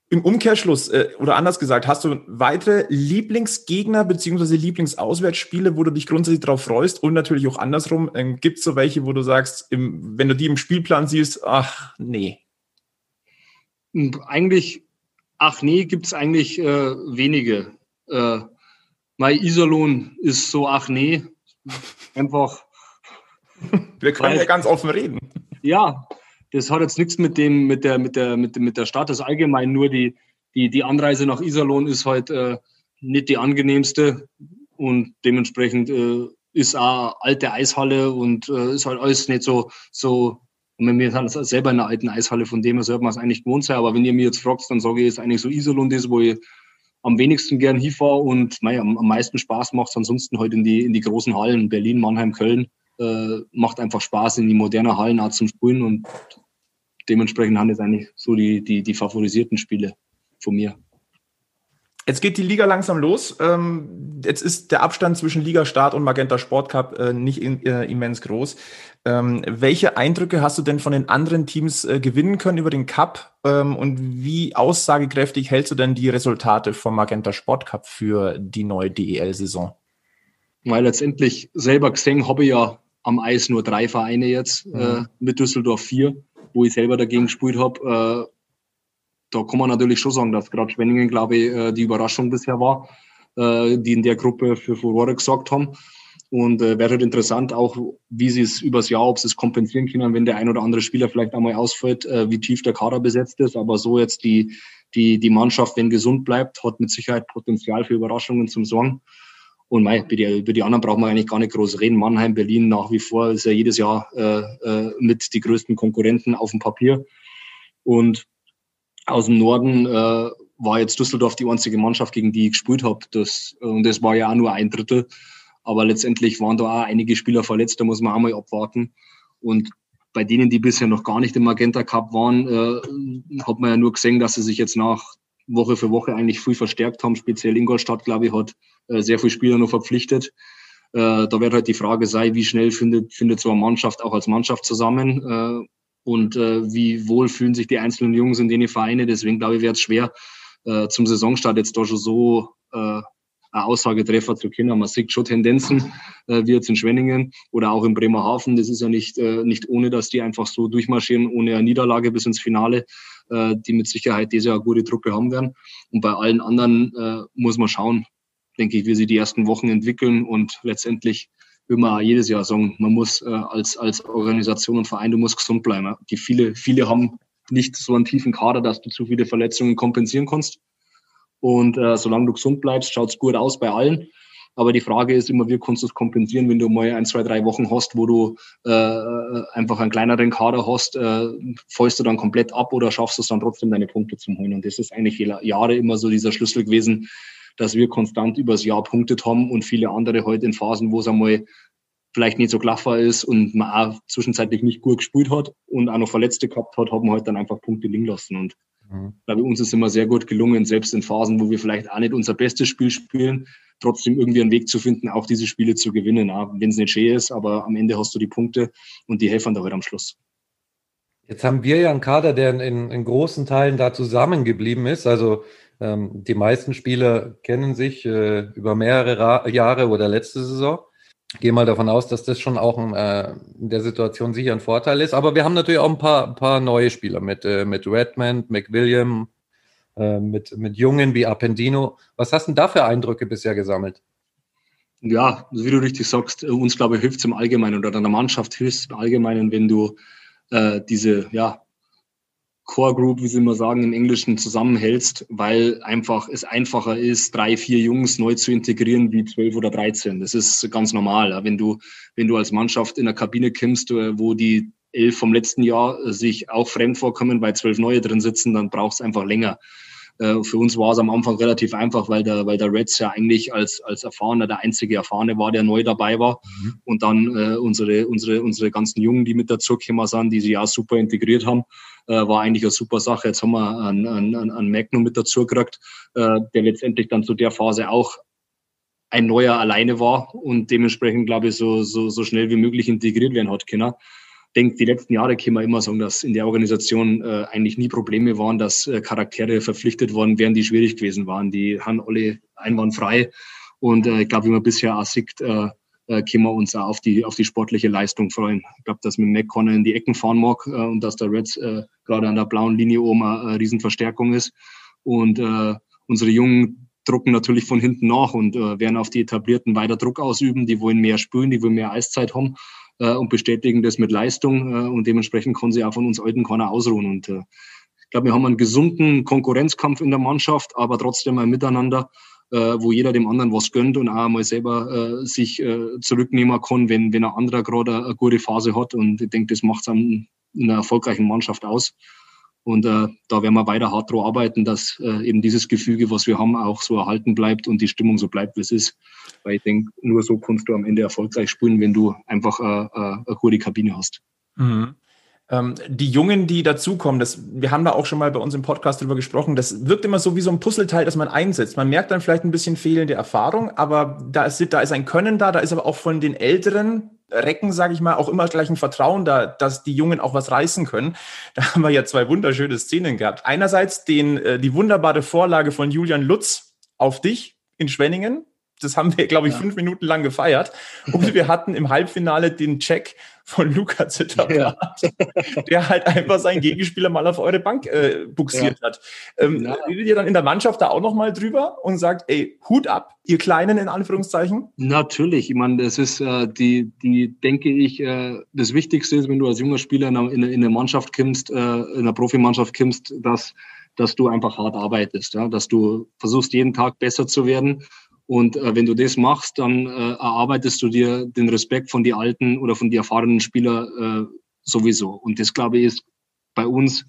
[SPEAKER 2] Im Umkehrschluss, äh, oder anders gesagt, hast du weitere Lieblingsgegner beziehungsweise Lieblingsauswärtsspiele, wo du dich grundsätzlich darauf freust und natürlich auch andersrum. Ähm, Gibt es so welche, wo du sagst, im, wenn du die im Spielplan siehst, ach nee?
[SPEAKER 3] Eigentlich, ach nee, gibt es eigentlich äh, wenige. Mein Iserlohn ist so, ach nee, einfach.
[SPEAKER 2] Wir können weil, ja ganz offen reden.
[SPEAKER 3] Ja, das hat jetzt nichts mit dem, mit der, mit der, mit, mit der Stadt. Das allgemein nur die, die, die Anreise nach Iserlohn ist halt äh, nicht die angenehmste und dementsprechend äh, ist auch alte Eishalle und äh, ist halt alles nicht so, so und wir sind selber in einer alten Eishalle, von dem her sollte man es eigentlich gewohnt sein. Aber wenn ihr mir jetzt fragt, dann sage ich, ist eigentlich so Iserlohn das, wo ich am wenigsten gern hinfahre und mei, am, am meisten Spaß macht es ansonsten heute halt in die, in die großen Hallen, Berlin, Mannheim, Köln. Äh, macht einfach Spaß in die moderne Hallen auch zum Spielen und dementsprechend haben jetzt eigentlich so die, die, die favorisierten Spiele von mir.
[SPEAKER 2] Jetzt geht die Liga langsam los. Ähm, jetzt ist der Abstand zwischen Ligastart und Magenta Sport Cup äh, nicht äh, immens groß. Ähm, welche Eindrücke hast du denn von den anderen Teams äh, gewinnen können über den Cup? Ähm, und wie aussagekräftig hältst du denn die Resultate vom Magenta Sport Cup für die neue DEL-Saison?
[SPEAKER 3] Weil letztendlich selber gesehen habe ich ja am Eis nur drei Vereine jetzt, mhm. mit Düsseldorf vier, wo ich selber dagegen gespielt habe da kann man natürlich schon sagen, dass gerade Schwenningen, glaube ich, äh, die Überraschung bisher war, äh, die in der Gruppe für Furore gesorgt haben. Und äh, wäre halt interessant, auch wie sie es übers Jahr, ob sie es kompensieren können, wenn der ein oder andere Spieler vielleicht einmal ausfällt, äh, wie tief der Kader besetzt ist. Aber so jetzt die, die, die Mannschaft, wenn gesund bleibt, hat mit Sicherheit Potenzial für Überraschungen zum Sorgen. Und mei, über, die, über die anderen braucht man eigentlich gar nicht groß reden. Mannheim, Berlin nach wie vor ist ja jedes Jahr äh, äh, mit die größten Konkurrenten auf dem Papier. Und aus dem Norden äh, war jetzt Düsseldorf die einzige Mannschaft, gegen die ich gespielt habe. Das, und das war ja auch nur ein Drittel. Aber letztendlich waren da auch einige Spieler verletzt, da muss man auch mal abwarten. Und bei denen, die bisher noch gar nicht im Magenta Cup waren, äh, hat man ja nur gesehen, dass sie sich jetzt nach Woche für Woche eigentlich viel verstärkt haben. Speziell Ingolstadt, glaube ich, hat äh, sehr viele Spieler noch verpflichtet. Äh, da wird halt die Frage sein, wie schnell findet, findet so eine Mannschaft auch als Mannschaft zusammen. Und äh, wie wohl fühlen sich die einzelnen Jungs in den Vereine. Deswegen glaube ich, wäre es schwer, äh, zum Saisonstart jetzt da schon so äh, eine Aussagetreffer zu können. Man sieht schon Tendenzen, äh, wie jetzt in Schwenningen oder auch in Bremerhaven. Das ist ja nicht, äh, nicht ohne, dass die einfach so durchmarschieren, ohne eine Niederlage bis ins Finale, äh, die mit Sicherheit diese Jahr gute Truppe haben werden. Und bei allen anderen äh, muss man schauen, denke ich, wie sie die ersten Wochen entwickeln und letztendlich immer jedes Jahr sagen, man muss äh, als, als Organisation und Verein, du musst gesund bleiben. Die viele, viele haben nicht so einen tiefen Kader, dass du zu viele Verletzungen kompensieren kannst. Und äh, solange du gesund bleibst, schaut's gut aus bei allen. Aber die Frage ist immer, wie kannst du es kompensieren, wenn du mal ein, zwei, drei Wochen hast, wo du äh, einfach einen kleineren Kader hast, äh, fällst du dann komplett ab oder schaffst du es dann trotzdem, deine Punkte zu holen? Und das ist eigentlich Jahre immer so dieser Schlüssel gewesen, dass wir konstant übers Jahr punktet haben und viele andere heute halt in Phasen, wo es einmal vielleicht nicht so klaffer ist und man auch zwischenzeitlich nicht gut gespielt hat und auch noch Verletzte gehabt hat, haben halt dann einfach Punkte liegen lassen. Und mhm. bei uns ist immer sehr gut gelungen, selbst in Phasen, wo wir vielleicht auch nicht unser bestes Spiel spielen, trotzdem irgendwie einen Weg zu finden, auch diese Spiele zu gewinnen, wenn es nicht schön ist, aber am Ende hast du die Punkte und die helfen da halt am Schluss.
[SPEAKER 4] Jetzt haben wir ja einen Kader, der in, in großen Teilen da zusammengeblieben ist. Also ähm, die meisten Spieler kennen sich äh, über mehrere Ra Jahre oder letzte Saison. Gehe mal davon aus, dass das schon auch ein, äh, in der Situation sicher ein Vorteil ist. Aber wir haben natürlich auch ein paar, ein paar neue Spieler mit, äh, mit Redmond, McWilliam, äh, mit, mit Jungen wie Appendino. Was hast du denn da für Eindrücke bisher gesammelt?
[SPEAKER 3] Ja, wie du richtig sagst, uns glaube ich hilft es im Allgemeinen oder deiner Mannschaft hilft es im Allgemeinen, wenn du äh, diese ja, Core Group, wie sie immer sagen, im Englischen zusammenhältst, weil einfach es einfacher ist, drei, vier Jungs neu zu integrieren wie zwölf oder dreizehn. Das ist ganz normal. Wenn du, wenn du als Mannschaft in der Kabine kimmst, äh, wo die elf vom letzten Jahr sich auch fremd vorkommen, weil zwölf neue drin sitzen, dann brauchst du einfach länger. Äh, für uns war es am Anfang relativ einfach, weil der, weil der Reds ja eigentlich als, als Erfahrener der einzige Erfahrene war, der neu dabei war. Mhm. Und dann äh, unsere, unsere, unsere ganzen Jungen, die mit dazu gekommen sind, die sich auch super integriert haben, äh, war eigentlich eine super Sache. Jetzt haben wir einen, einen, einen Magnum mit dazu gekriegt, äh, der letztendlich dann zu der Phase auch ein neuer alleine war und dementsprechend, glaube ich, so, so, so schnell wie möglich integriert werden hat können denke, die letzten Jahre kann man immer sagen, dass in der Organisation äh, eigentlich nie Probleme waren, dass äh, Charaktere verpflichtet worden wären, die schwierig gewesen waren. Die haben alle einwandfrei. Und äh, ich glaube, wie man bisher auch sieht, äh, äh, können wir uns auch auf die, auf die sportliche Leistung freuen. Ich glaube, dass mit McConnell in die Ecken fahren mag äh, und dass der Reds äh, gerade an der blauen Linie oben eine, eine Riesenverstärkung ist. Und äh, unsere Jungen drucken natürlich von hinten nach und äh, werden auf die Etablierten weiter Druck ausüben. Die wollen mehr spüren, die wollen mehr Eiszeit haben äh, und bestätigen das mit Leistung äh, und dementsprechend kann sie auch von uns alten keiner ausruhen. Und äh, ich glaube, wir haben einen gesunden Konkurrenzkampf in der Mannschaft, aber trotzdem ein Miteinander, äh, wo jeder dem anderen was gönnt und auch mal selber äh, sich äh, zurücknehmen kann, wenn, wenn ein anderer gerade eine gute Phase hat. Und ich denke, das macht es in einer erfolgreichen Mannschaft aus. Und äh, da werden wir weiter hart drauf arbeiten, dass äh, eben dieses Gefüge, was wir haben, auch so erhalten bleibt und die Stimmung so bleibt, wie es ist. Weil ich denke, nur so kannst du am Ende erfolgreich spielen, wenn du einfach äh, äh, eine gute Kabine hast.
[SPEAKER 2] Mhm. Ähm, die Jungen, die dazukommen, das, wir haben da auch schon mal bei uns im Podcast drüber gesprochen, das wirkt immer so wie so ein Puzzleteil, das man einsetzt. Man merkt dann vielleicht ein bisschen fehlende Erfahrung, aber da ist, da ist ein Können da, da ist aber auch von den Älteren Recken, sage ich mal, auch immer gleich ein Vertrauen da, dass die Jungen auch was reißen können. Da haben wir ja zwei wunderschöne Szenen gehabt. Einerseits den, äh, die wunderbare Vorlage von Julian Lutz auf dich in Schwenningen, das haben wir, glaube ich, ja. fünf Minuten lang gefeiert. Und wir hatten im Halbfinale den Check von Luca Zitterbart, ja. der halt einfach seinen Gegenspieler mal auf eure Bank äh, buxiert ja. hat. Ähm, ja. Redet ihr dann in der Mannschaft da auch nochmal drüber und sagt, ey, Hut ab, ihr Kleinen in Anführungszeichen?
[SPEAKER 3] Natürlich, ich meine, das ist äh, die, die, denke ich, äh, das Wichtigste ist, wenn du als junger Spieler in, in, in eine Mannschaft kommst, äh, in einer Profimannschaft kommst, dass dass du einfach hart arbeitest, ja? dass du versuchst, jeden Tag besser zu werden und äh, wenn du das machst, dann äh, erarbeitest du dir den Respekt von die alten oder von die erfahrenen Spieler äh, sowieso. Und das, glaube ich, ist bei uns,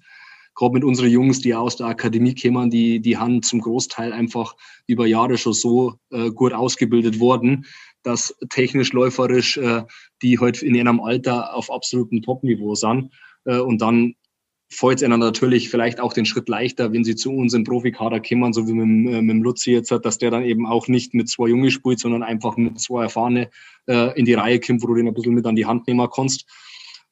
[SPEAKER 3] gerade mit unseren Jungs, die aus der Akademie kommen, die, die haben zum Großteil einfach über Jahre schon so äh, gut ausgebildet worden, dass technisch, läuferisch äh, die heute halt in ihrem Alter auf absolutem Top-Niveau sind. Äh, und dann fällt es ihnen natürlich vielleicht auch den Schritt leichter, wenn sie zu uns im Profikader kommen, so wie mit, äh, mit dem Luzi jetzt, dass der dann eben auch nicht mit zwei Junge spielt, sondern einfach mit zwei Erfahrene äh, in die Reihe kommt, wo du den ein bisschen mit an die Hand nehmen kannst.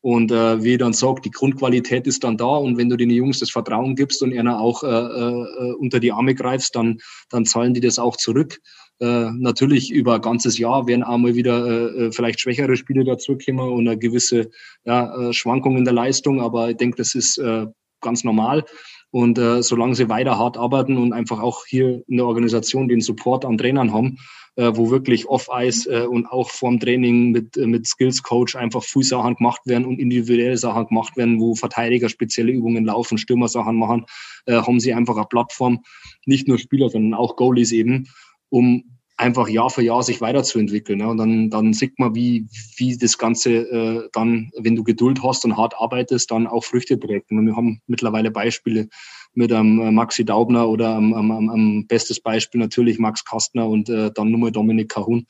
[SPEAKER 3] Und äh, wie ich dann sage, die Grundqualität ist dann da und wenn du den Jungs das Vertrauen gibst und einer auch äh, äh, unter die Arme greifst, dann, dann zahlen die das auch zurück. Äh, natürlich über ein ganzes Jahr werden auch mal wieder äh, äh vielleicht schwächere Spiele dazukommen und eine gewisse ja, äh, Schwankung in der Leistung, aber ich denke, das ist äh, ganz normal. Und äh, solange sie weiter hart arbeiten und einfach auch hier in der Organisation den Support an Trainern haben, äh, wo wirklich off-Ice äh, und auch vorm Training mit, äh, mit Skills-Coach einfach Fußsachen gemacht werden und individuelle Sachen gemacht werden, wo Verteidiger spezielle Übungen laufen, Stürmersachen machen, äh, haben sie einfach eine Plattform, nicht nur Spieler, sondern auch Goalies eben, um einfach Jahr für Jahr sich weiterzuentwickeln. Ne? Und dann, dann sieht man, wie, wie das Ganze äh, dann, wenn du Geduld hast und hart arbeitest, dann auch Früchte trägt. Und wir haben mittlerweile Beispiele mit ähm, Maxi Daubner oder am, am, am bestes Beispiel natürlich Max Kastner und äh, dann nur mal Dominik Kahun,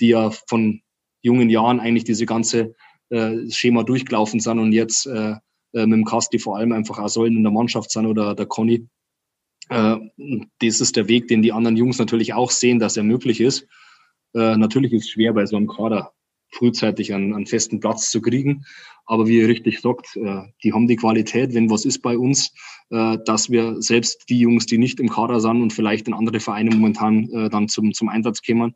[SPEAKER 3] die ja von jungen Jahren eigentlich diese ganze äh, Schema durchgelaufen sind und jetzt äh, äh mit dem Kasti vor allem einfach auch sollen in der Mannschaft sein oder der Conny äh, das ist der Weg, den die anderen Jungs natürlich auch sehen, dass er möglich ist. Äh, natürlich ist es schwer, bei so einem Kader frühzeitig einen, einen festen Platz zu kriegen. Aber wie ihr richtig sagt, äh, die haben die Qualität, wenn was ist bei uns, äh, dass wir selbst die Jungs, die nicht im Kader sind und vielleicht in andere Vereine momentan äh, dann zum, zum Einsatz kommen,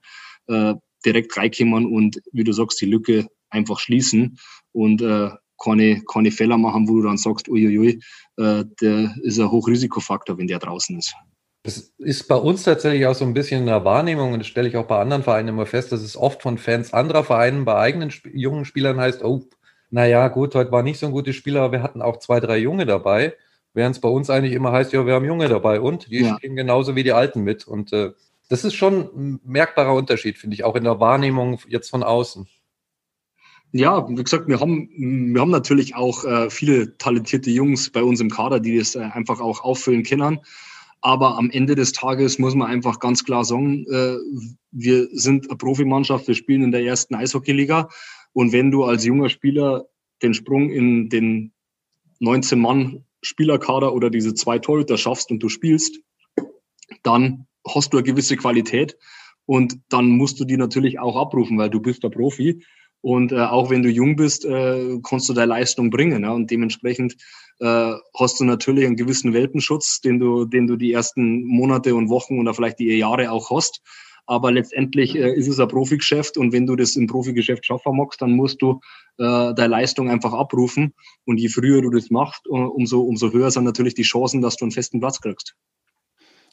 [SPEAKER 3] äh, direkt reinkommen und, wie du sagst, die Lücke einfach schließen und äh, keine, keine Fehler machen, wo du dann sagst, uiuiui, äh, der ist ein Hochrisikofaktor, wenn der draußen ist.
[SPEAKER 4] Das ist bei uns tatsächlich auch so ein bisschen in der Wahrnehmung und das stelle ich auch bei anderen Vereinen immer fest, dass es oft von Fans anderer Vereinen bei eigenen Sp jungen Spielern heißt, oh, naja, gut, heute war nicht so ein gutes Spiel, aber wir hatten auch zwei, drei Junge dabei. Während es bei uns eigentlich immer heißt, ja, wir haben Junge dabei und die ja. spielen genauso wie die Alten mit. Und äh, das ist schon ein merkbarer Unterschied, finde ich, auch in der Wahrnehmung jetzt von außen.
[SPEAKER 3] Ja, wie gesagt, wir haben, wir haben natürlich auch äh, viele talentierte Jungs bei uns im Kader, die das äh, einfach auch auffüllen können. Aber am Ende des Tages muss man einfach ganz klar sagen, äh, wir sind eine Profimannschaft, wir spielen in der ersten Eishockeyliga. Und wenn du als junger Spieler den Sprung in den 19 Mann Spielerkader oder diese zwei Torhüter schaffst und du spielst, dann hast du eine gewisse Qualität und dann musst du die natürlich auch abrufen, weil du bist der Profi. Und äh, auch wenn du jung bist, äh, kannst du deine Leistung bringen. Ja? Und dementsprechend äh, hast du natürlich einen gewissen Welpenschutz, den du, den du die ersten Monate und Wochen oder vielleicht die Jahre auch hast. Aber letztendlich äh, ist es ein Profigeschäft und wenn du das im Profigeschäft schaffen magst, dann musst du äh, deine Leistung einfach abrufen. Und je früher du das machst, umso, umso höher sind natürlich die Chancen, dass du einen festen Platz kriegst.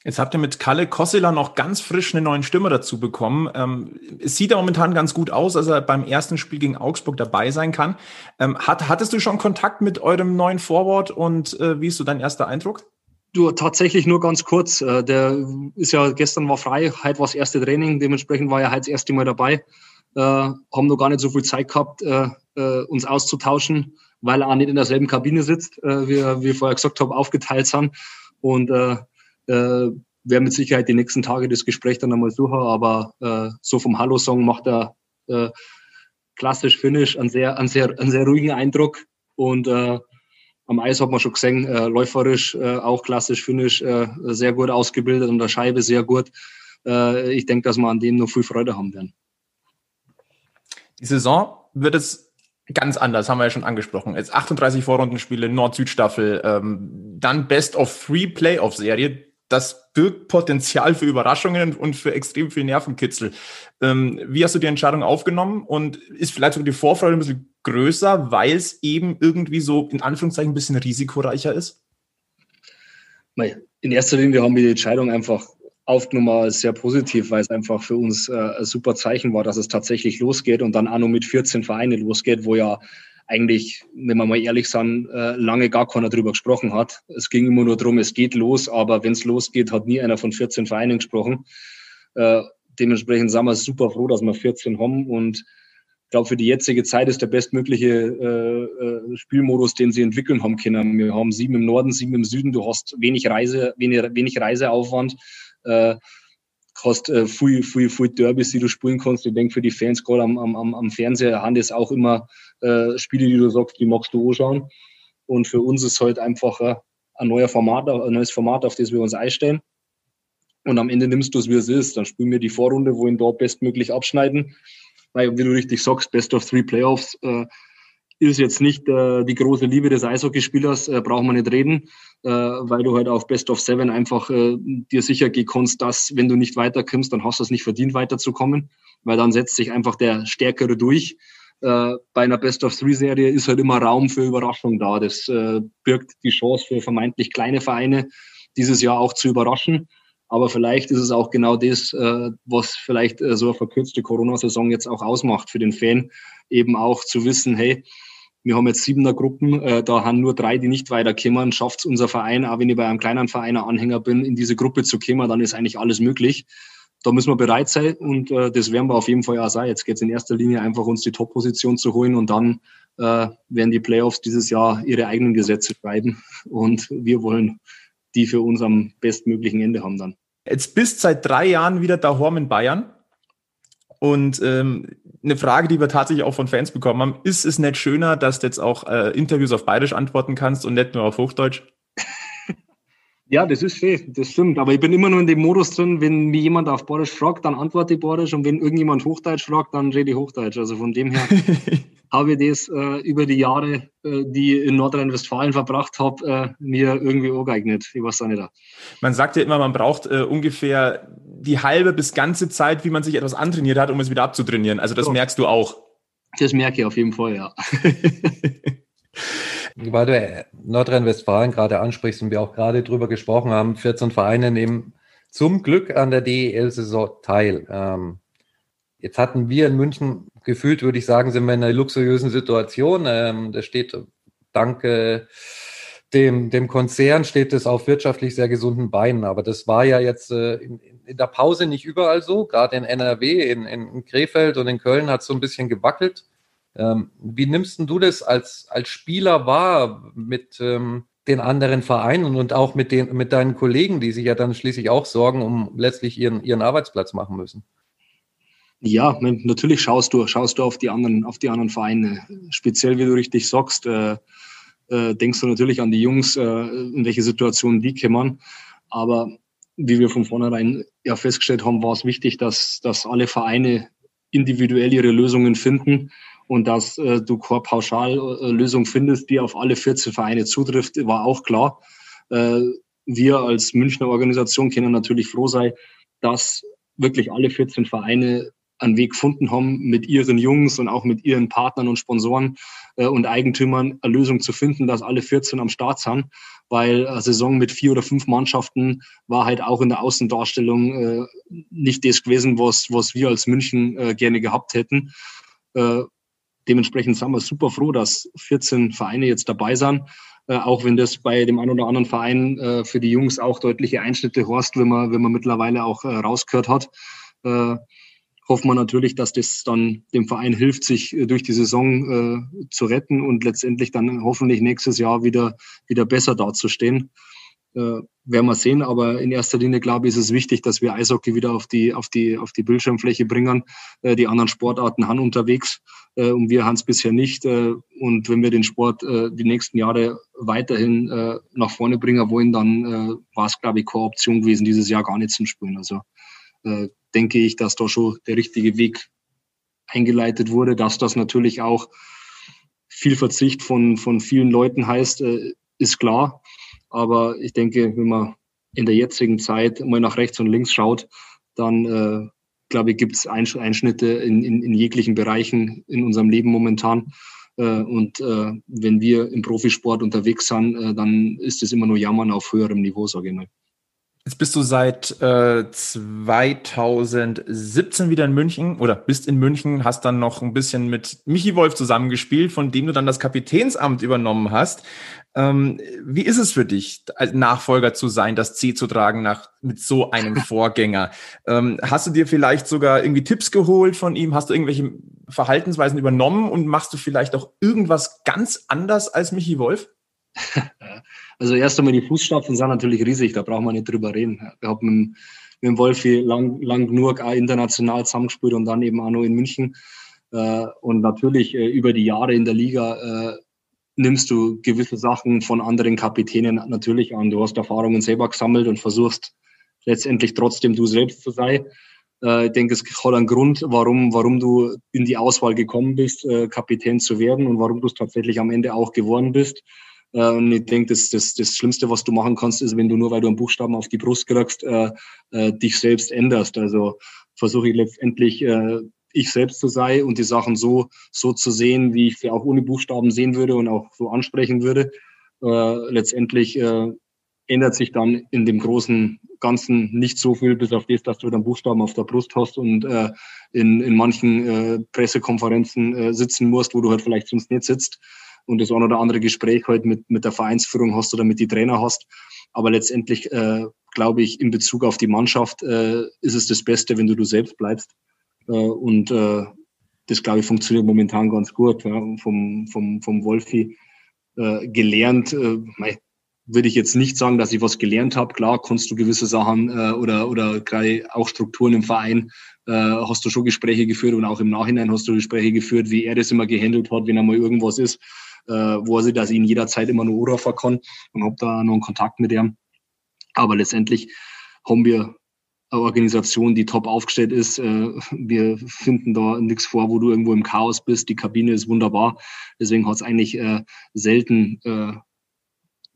[SPEAKER 2] Jetzt habt ihr mit Kalle Kossela noch ganz frisch einen neuen Stimme dazu bekommen. Ähm, es sieht ja momentan ganz gut aus, dass er beim ersten Spiel gegen Augsburg dabei sein kann. Ähm, hat, hattest du schon Kontakt mit eurem neuen Forward und äh, wie ist so dein erster Eindruck?
[SPEAKER 3] Du, tatsächlich nur ganz kurz. Äh, der ist ja gestern war frei, heute war das erste Training, dementsprechend war er heute das erste Mal dabei. Äh, haben noch gar nicht so viel Zeit gehabt, äh, äh, uns auszutauschen, weil er auch nicht in derselben Kabine sitzt, äh, wie, wie vorher gesagt habe, aufgeteilt sind. Und äh, äh, werde mit Sicherheit die nächsten Tage das Gespräch dann einmal suchen, aber äh, so vom Hallo-Song macht er äh, klassisch Finish einen sehr, einen sehr, einen sehr ruhigen Eindruck und äh, am Eis hat man schon gesehen, äh, läuferisch äh, auch klassisch Finish, äh, sehr gut ausgebildet und der Scheibe sehr gut. Äh, ich denke, dass wir an dem noch viel Freude haben werden.
[SPEAKER 2] Die Saison wird es ganz anders, haben wir ja schon angesprochen. Jetzt 38 Vorrundenspiele, Nord-Süd-Staffel, ähm, dann Best of Three Playoff-Serie das birgt Potenzial für Überraschungen und für extrem viel Nervenkitzel. Ähm, wie hast du die Entscheidung aufgenommen und ist vielleicht sogar die Vorfreude ein bisschen größer, weil es eben irgendwie so in Anführungszeichen ein bisschen risikoreicher ist?
[SPEAKER 3] In erster Linie haben wir die Entscheidung einfach aufgenommen als sehr positiv, weil es einfach für uns äh, ein super Zeichen war, dass es tatsächlich losgeht und dann auch noch mit 14 Vereinen losgeht, wo ja eigentlich, wenn wir mal ehrlich sind, äh, lange gar keiner drüber gesprochen hat. Es ging immer nur darum, es geht los, aber wenn es losgeht, hat nie einer von 14 Vereinen gesprochen. Äh, dementsprechend sind wir super froh, dass wir 14 haben und ich glaube, für die jetzige Zeit ist der bestmögliche äh, Spielmodus, den sie entwickeln haben können. Wir haben sieben im Norden, sieben im Süden. Du hast wenig Reise, wenig, wenig Reiseaufwand. Hast äh, viel, viel, viel Derbys, die du spielen kannst. Ich denke, für die Fans gerade am, am, am Fernseher haben das auch immer äh, Spiele, die du sagst, die magst du anschauen. Und für uns ist halt einfach äh, ein neuer Format, ein neues Format, auf das wir uns einstellen. Und am Ende nimmst du es, wie es ist. Dann spielen wir die Vorrunde, wo ihn dort bestmöglich abschneiden. Weil, wie du richtig sagst, Best of Three Playoffs äh, ist jetzt nicht äh, die große Liebe des Eishockeyspielers, äh, braucht man nicht reden, äh, weil du halt auf Best of Seven einfach äh, dir sicher gehen kannst, dass wenn du nicht weiterkommst, dann hast du es nicht verdient, weiterzukommen, weil dann setzt sich einfach der Stärkere durch. Äh, bei einer Best of Three Serie ist halt immer Raum für Überraschung da. Das äh, birgt die Chance für vermeintlich kleine Vereine, dieses Jahr auch zu überraschen. Aber vielleicht ist es auch genau das, äh, was vielleicht äh, so eine verkürzte Corona-Saison jetzt auch ausmacht für den Fan, eben auch zu wissen, hey, wir haben jetzt siebener Gruppen, äh, da haben nur drei, die nicht weiterkommen. Schafft es unser Verein, auch wenn ich bei einem kleinen Verein ein Anhänger bin, in diese Gruppe zu kommen, dann ist eigentlich alles möglich. Da müssen wir bereit sein und äh, das werden wir auf jeden Fall auch sein. Jetzt geht es in erster Linie einfach, uns die Top-Position zu holen und dann äh, werden die Playoffs dieses Jahr ihre eigenen Gesetze schreiben und wir wollen die für uns am bestmöglichen Ende haben dann.
[SPEAKER 2] Jetzt bist seit drei Jahren wieder daheim in Bayern. Und ähm, eine Frage, die wir tatsächlich auch von Fans bekommen haben, ist es nicht schöner, dass du jetzt auch äh, Interviews auf Bayerisch antworten kannst und nicht nur auf Hochdeutsch?
[SPEAKER 3] Ja, das ist schön, das stimmt. Aber ich bin immer nur in dem Modus drin, wenn mich jemand auf Borisch fragt, dann antworte ich Borisch und wenn irgendjemand Hochdeutsch fragt, dann rede ich Hochdeutsch. Also von dem her habe ich das äh, über die Jahre, äh, die ich in Nordrhein-Westfalen verbracht habe, äh, mir irgendwie angeeignet. Ich weiß auch nicht.
[SPEAKER 2] Man sagt ja immer, man braucht äh, ungefähr die halbe bis ganze Zeit, wie man sich etwas antrainiert hat, um es wieder abzutrainieren. Also das so. merkst du auch.
[SPEAKER 3] Das merke ich auf jeden Fall, ja.
[SPEAKER 4] Weil du Nordrhein-Westfalen gerade ansprichst und wir auch gerade drüber gesprochen haben, 14 Vereine nehmen zum Glück an der DEL-Saison teil. Ähm, jetzt hatten wir in München gefühlt würde ich sagen, sind wir in einer luxuriösen Situation. Ähm, da steht dank äh, dem, dem Konzern steht es auf wirtschaftlich sehr gesunden Beinen. Aber das war ja jetzt äh, in, in, der Pause nicht überall so. Gerade in NRW, in, in Krefeld und in Köln hat es so ein bisschen gewackelt. Ähm, wie nimmst du das als, als Spieler wahr mit ähm, den anderen Vereinen und auch mit, den, mit deinen Kollegen, die sich ja dann schließlich auch Sorgen um letztlich ihren, ihren Arbeitsplatz machen müssen?
[SPEAKER 3] Ja, natürlich schaust du, schaust du auf die anderen, auf die anderen Vereine. Speziell, wie du richtig sagst, äh, äh, denkst du natürlich an die Jungs, äh, in welche Situationen die kümmern. Aber wie wir von vornherein ja festgestellt haben, war es wichtig, dass, dass alle Vereine individuell ihre Lösungen finden und dass äh, du keine Pauschallösung findest, die auf alle 14 Vereine zutrifft, war auch klar. Äh, wir als Münchner Organisation können natürlich froh sein, dass wirklich alle 14 Vereine einen Weg gefunden haben, mit ihren Jungs und auch mit ihren Partnern und Sponsoren äh, und Eigentümern eine Lösung zu finden, dass alle 14 am Start sind, weil eine Saison mit vier oder fünf Mannschaften war halt auch in der Außendarstellung äh, nicht das gewesen, was, was wir als München äh, gerne gehabt hätten. Dementsprechend sind wir super froh, dass 14 Vereine jetzt dabei sind. Äh, auch wenn das bei dem einen oder anderen Verein äh, für die Jungs auch deutliche Einschnitte horst, wenn man, wenn man mittlerweile auch äh, rausgehört hat. Äh, hoffen wir natürlich, dass das dann dem Verein hilft, sich äh, durch die Saison äh, zu retten und letztendlich dann hoffentlich nächstes Jahr wieder, wieder besser dazustehen. Äh, werden wir sehen, aber in erster Linie, glaube ich, ist es wichtig, dass wir Eishockey wieder auf die, auf die, auf die Bildschirmfläche bringen. Äh, die anderen Sportarten haben unterwegs äh, und wir haben es bisher nicht. Äh, und wenn wir den Sport äh, die nächsten Jahre weiterhin äh, nach vorne bringen wollen, dann äh, war es, glaube ich, keine Option gewesen, dieses Jahr gar nicht zum Spielen. Also äh, denke ich, dass da schon der richtige Weg eingeleitet wurde, dass das natürlich auch viel Verzicht von, von vielen Leuten heißt, äh, ist klar. Aber ich denke, wenn man in der jetzigen Zeit mal nach rechts und links schaut, dann äh, glaube ich, gibt es Einschnitte in, in, in jeglichen Bereichen in unserem Leben momentan. Äh, und äh, wenn wir im Profisport unterwegs sind, äh, dann ist es immer nur Jammern auf höherem Niveau, sage ich mal.
[SPEAKER 2] Jetzt bist du seit äh, 2017 wieder in München oder bist in München, hast dann noch ein bisschen mit Michi Wolf zusammengespielt, von dem du dann das Kapitänsamt übernommen hast. Ähm, wie ist es für dich, als Nachfolger zu sein, das C zu tragen nach, mit so einem Vorgänger? Ähm, hast du dir vielleicht sogar irgendwie Tipps geholt von ihm? Hast du irgendwelche Verhaltensweisen übernommen und machst du vielleicht auch irgendwas ganz anders als Michi Wolf?
[SPEAKER 3] Also erst einmal die Fußstapfen sind natürlich riesig, da brauchen wir nicht drüber reden. Wir haben mit, mit dem Wolfi lang, lang genug auch international zusammengespielt und dann eben auch noch in München. Äh, und natürlich äh, über die Jahre in der Liga äh, nimmst du gewisse Sachen von anderen Kapitänen natürlich an. Du hast Erfahrungen selber gesammelt und versuchst letztendlich trotzdem du selbst zu sein. Ich denke, es hat einen Grund, warum, warum du in die Auswahl gekommen bist, Kapitän zu werden und warum du es tatsächlich am Ende auch geworden bist. Äh, und ich denke, das, das, das Schlimmste, was du machen kannst, ist, wenn du nur, weil du einen Buchstaben auf die Brust kriegst, äh, äh, dich selbst änderst. Also versuche ich letztendlich äh, ich selbst zu sein und die Sachen so, so zu sehen, wie ich sie auch ohne Buchstaben sehen würde und auch so ansprechen würde. Äh, letztendlich äh, ändert sich dann in dem großen Ganzen nicht so viel, bis auf das, dass du dann Buchstaben auf der Brust hast und äh, in, in manchen äh, Pressekonferenzen äh, sitzen musst, wo du halt vielleicht sonst nicht sitzt und das ein oder andere Gespräch halt mit, mit der Vereinsführung hast oder mit die Trainer hast. Aber letztendlich äh, glaube ich, in Bezug auf die Mannschaft ist es das Beste, wenn du du selbst bleibst. Äh, und äh, das, glaube ich, funktioniert momentan ganz gut. Ja. Vom, vom, vom Wolfi äh, gelernt, äh, würde ich jetzt nicht sagen, dass ich was gelernt habe. Klar, kannst du gewisse Sachen äh, oder, oder gerade auch Strukturen im Verein, äh, hast du schon Gespräche geführt und auch im Nachhinein hast du Gespräche geführt, wie er das immer gehandelt hat, wenn einmal irgendwas ist äh, wo er sich, ich ihn jederzeit immer nur anrufen kann und habe da noch einen Kontakt mit ihm. Aber letztendlich haben wir Organisation, die top aufgestellt ist. Äh, wir finden da nichts vor, wo du irgendwo im Chaos bist. Die Kabine ist wunderbar. Deswegen hat es eigentlich äh, selten äh,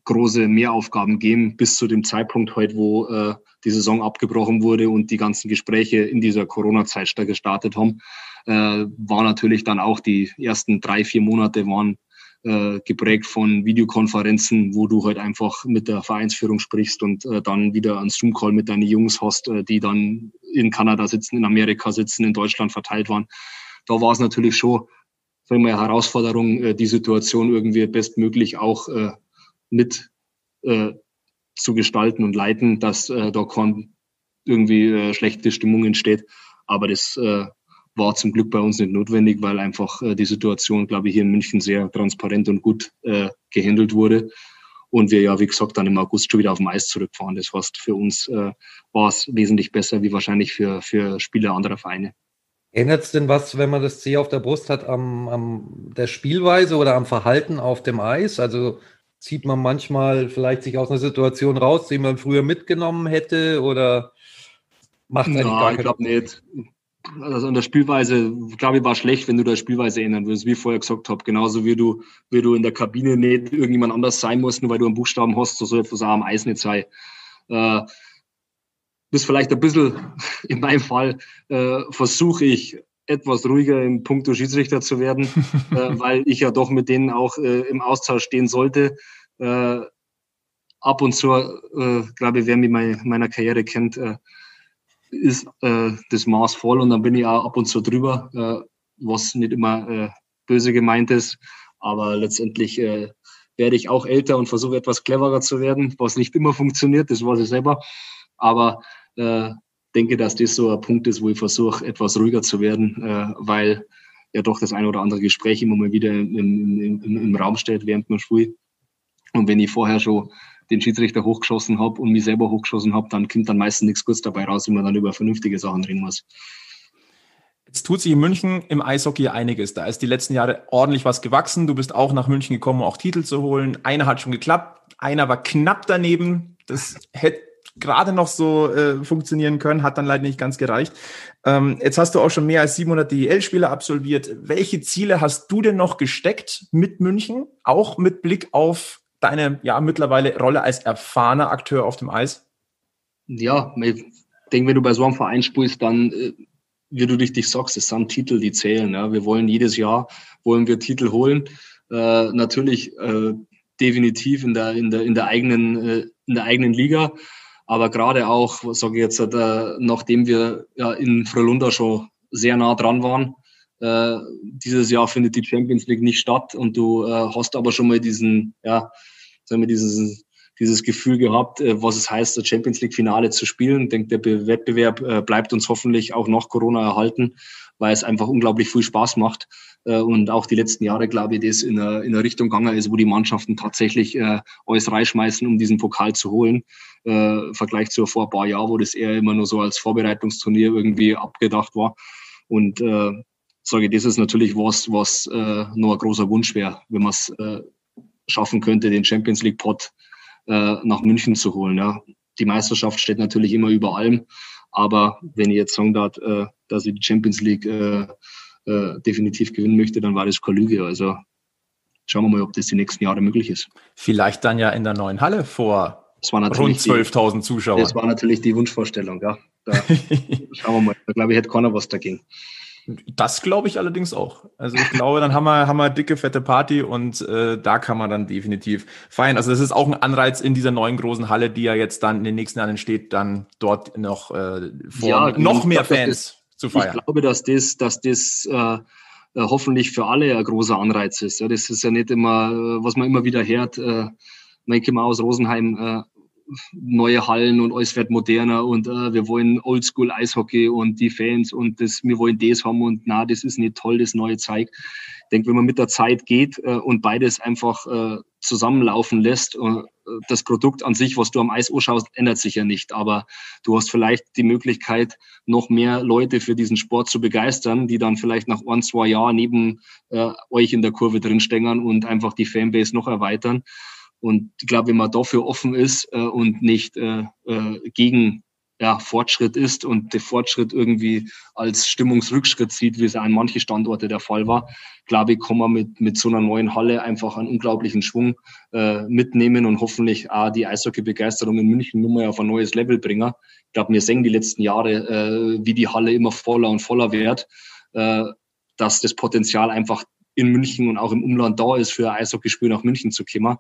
[SPEAKER 3] große Mehraufgaben gegeben, bis zu dem Zeitpunkt heute, wo äh, die Saison abgebrochen wurde und die ganzen Gespräche in dieser Corona-Zeit gestartet haben, war natürlich dann auch die ersten drei, vier Monate waren äh, geprägt von Videokonferenzen, wo du halt einfach mit der Vereinsführung sprichst und äh, dann wieder einen Zoom-Call mit deinen Jungs hast, äh, die dann in Kanada sitzen, in Amerika sitzen, in Deutschland verteilt waren. da war es natürlich schon sagen wir, Herausforderung, äh, die Situation irgendwie bestmöglich auch äh, mit zu gestalten und leiten, dass da kein irgendwie schlechte Stimmung entsteht. Aber das war zum Glück bei uns nicht notwendig, weil einfach äh, die Situation, glaube ich, hier in München sehr transparent und gut äh, gehandelt wurde. Und wir ja, wie gesagt, dann im August schon wieder auf dem Eis zurückfahren. Das heißt, für uns äh, war es wesentlich besser wie wahrscheinlich für, für Spieler anderer Vereine.
[SPEAKER 4] Ändert es denn was, wenn man das C auf der Brust hat, am, am der Spielweise oder am Verhalten auf dem Eis? Also zieht man manchmal vielleicht sich aus einer Situation raus, die man früher mitgenommen hätte oder macht eigentlich
[SPEAKER 3] ja,
[SPEAKER 4] gar
[SPEAKER 3] Ich glaube nicht. Also an der Spielweise, glaube ich, war schlecht, wenn du der Spielweise ändern würdest, wie ich vorher gesagt habe. Genauso wie du, wie du in der Kabine nicht irgendjemand anders sein musst, nur weil du einen Buchstaben hast, so soll etwas auch am Eis nicht sein. Äh, das vielleicht ein bisschen, in meinem Fall, äh, versuche ich etwas ruhiger im Punkto Schiedsrichter zu werden, äh, weil ich ja doch mit denen auch äh, im Austausch stehen sollte. Äh, ab und zu, äh, glaube ich, wer mich mein, meiner Karriere kennt, ist äh, das Maß voll und dann bin ich auch ab und zu drüber, äh, was nicht immer äh, böse gemeint ist. Aber letztendlich äh, werde ich auch älter und versuche etwas cleverer zu werden, was nicht immer funktioniert, das weiß ich selber. Aber äh, denke, dass das so ein Punkt ist, wo ich versuche, etwas ruhiger zu werden, äh, weil ja doch das eine oder andere Gespräch immer mal wieder im, im, im, im Raum steht, während man spielt. Und wenn ich vorher schon den Schiedsrichter hochgeschossen habe und mich selber hochgeschossen habe, dann kommt dann meistens nichts Gutes dabei raus, wenn man dann über vernünftige Sachen reden muss.
[SPEAKER 2] Jetzt tut sich in München im Eishockey einiges. Da ist die letzten Jahre ordentlich was gewachsen. Du bist auch nach München gekommen, um auch Titel zu holen. Einer hat schon geklappt, einer war knapp daneben. Das hätte gerade noch so äh, funktionieren können, hat dann leider nicht ganz gereicht. Ähm, jetzt hast du auch schon mehr als 700 DEL-Spiele absolviert. Welche Ziele hast du denn noch gesteckt mit München, auch mit Blick auf deine ja mittlerweile Rolle als erfahrener Akteur auf dem Eis?
[SPEAKER 3] Ja, ich denke, wenn du bei so einem Verein spielst, dann äh, wie du richtig sagst, es sind Titel, die zählen. Ja. Wir wollen jedes Jahr wollen wir Titel holen. Äh, natürlich äh, definitiv in der in der in der eigenen äh, in der eigenen Liga. Aber gerade auch, sage ich jetzt, äh, nachdem wir ja in Frölunda schon sehr nah dran waren, äh, dieses Jahr findet die Champions League nicht statt und du äh, hast aber schon mal diesen, ja, sagen wir, dieses, dieses Gefühl gehabt, äh, was es heißt, das Champions League Finale zu spielen. Ich denke, der Wettbewerb äh, bleibt uns hoffentlich auch nach Corona erhalten, weil es einfach unglaublich viel Spaß macht. Äh, und auch die letzten Jahre, glaube ich, das in eine, in eine Richtung gegangen ist, wo die Mannschaften tatsächlich äh, alles reinschmeißen, um diesen Pokal zu holen. Äh, Vergleich zu vor ein paar Jahren, wo das eher immer nur so als Vorbereitungsturnier irgendwie abgedacht war. Und äh, sage ich, das ist natürlich was, was äh, nur ein großer Wunsch wäre, wenn man es äh, schaffen könnte, den Champions League Pot äh, nach München zu holen. Ja. Die Meisterschaft steht natürlich immer über allem, aber wenn ich jetzt sagen darf, äh, dass ich die Champions League äh, äh, definitiv gewinnen möchte, dann war das keine Lüge. Also schauen wir mal, ob das die nächsten Jahre möglich ist.
[SPEAKER 2] Vielleicht dann ja in der neuen Halle vor rund 12.000 Zuschauern.
[SPEAKER 3] Das war natürlich die Wunschvorstellung, ja. Da schauen wir mal. Da glaube ich, hätte keiner was dagegen.
[SPEAKER 2] Das glaube ich allerdings auch. Also ich glaube, dann haben wir, haben wir dicke, fette Party und äh, da kann man dann definitiv feiern. Also das ist auch ein Anreiz in dieser neuen großen Halle, die ja jetzt dann in den nächsten Jahren entsteht, dann dort noch äh, vor ja, noch mehr Fans zu feiern.
[SPEAKER 3] Ich glaube, dass das, dass das äh, äh, hoffentlich für alle ein großer Anreiz ist. Ja, das ist ja nicht immer, äh, was man immer wieder hört. Äh, ich komme aus Rosenheim, äh, neue Hallen und alles wird moderner und äh, wir wollen Oldschool Eishockey und die Fans und das, wir wollen das haben und na, das ist nicht toll, das neue Zeug. Ich denke, wenn man mit der Zeit geht äh, und beides einfach äh, zusammenlaufen lässt, äh, das Produkt an sich, was du am Eis anschaust, ändert sich ja nicht. Aber du hast vielleicht die Möglichkeit, noch mehr Leute für diesen Sport zu begeistern, die dann vielleicht nach ein, zwei Jahren neben äh, euch in der Kurve drinstängern und einfach die Fanbase noch erweitern. Und ich glaube, wenn man dafür offen ist äh, und nicht äh, äh, gegen ja, Fortschritt ist und der Fortschritt irgendwie als Stimmungsrückschritt sieht, wie es an manchen Standorte der Fall war, glaube ich, kann man mit, mit so einer neuen Halle einfach einen unglaublichen Schwung äh, mitnehmen und hoffentlich auch die Eishockey-Begeisterung in München nur mal auf ein neues Level bringen. Ich glaube, wir sehen die letzten Jahre, äh, wie die Halle immer voller und voller wird, äh, dass das Potenzial einfach in München und auch im Umland da ist, für ein Eishockeyspiel nach München zu kommen.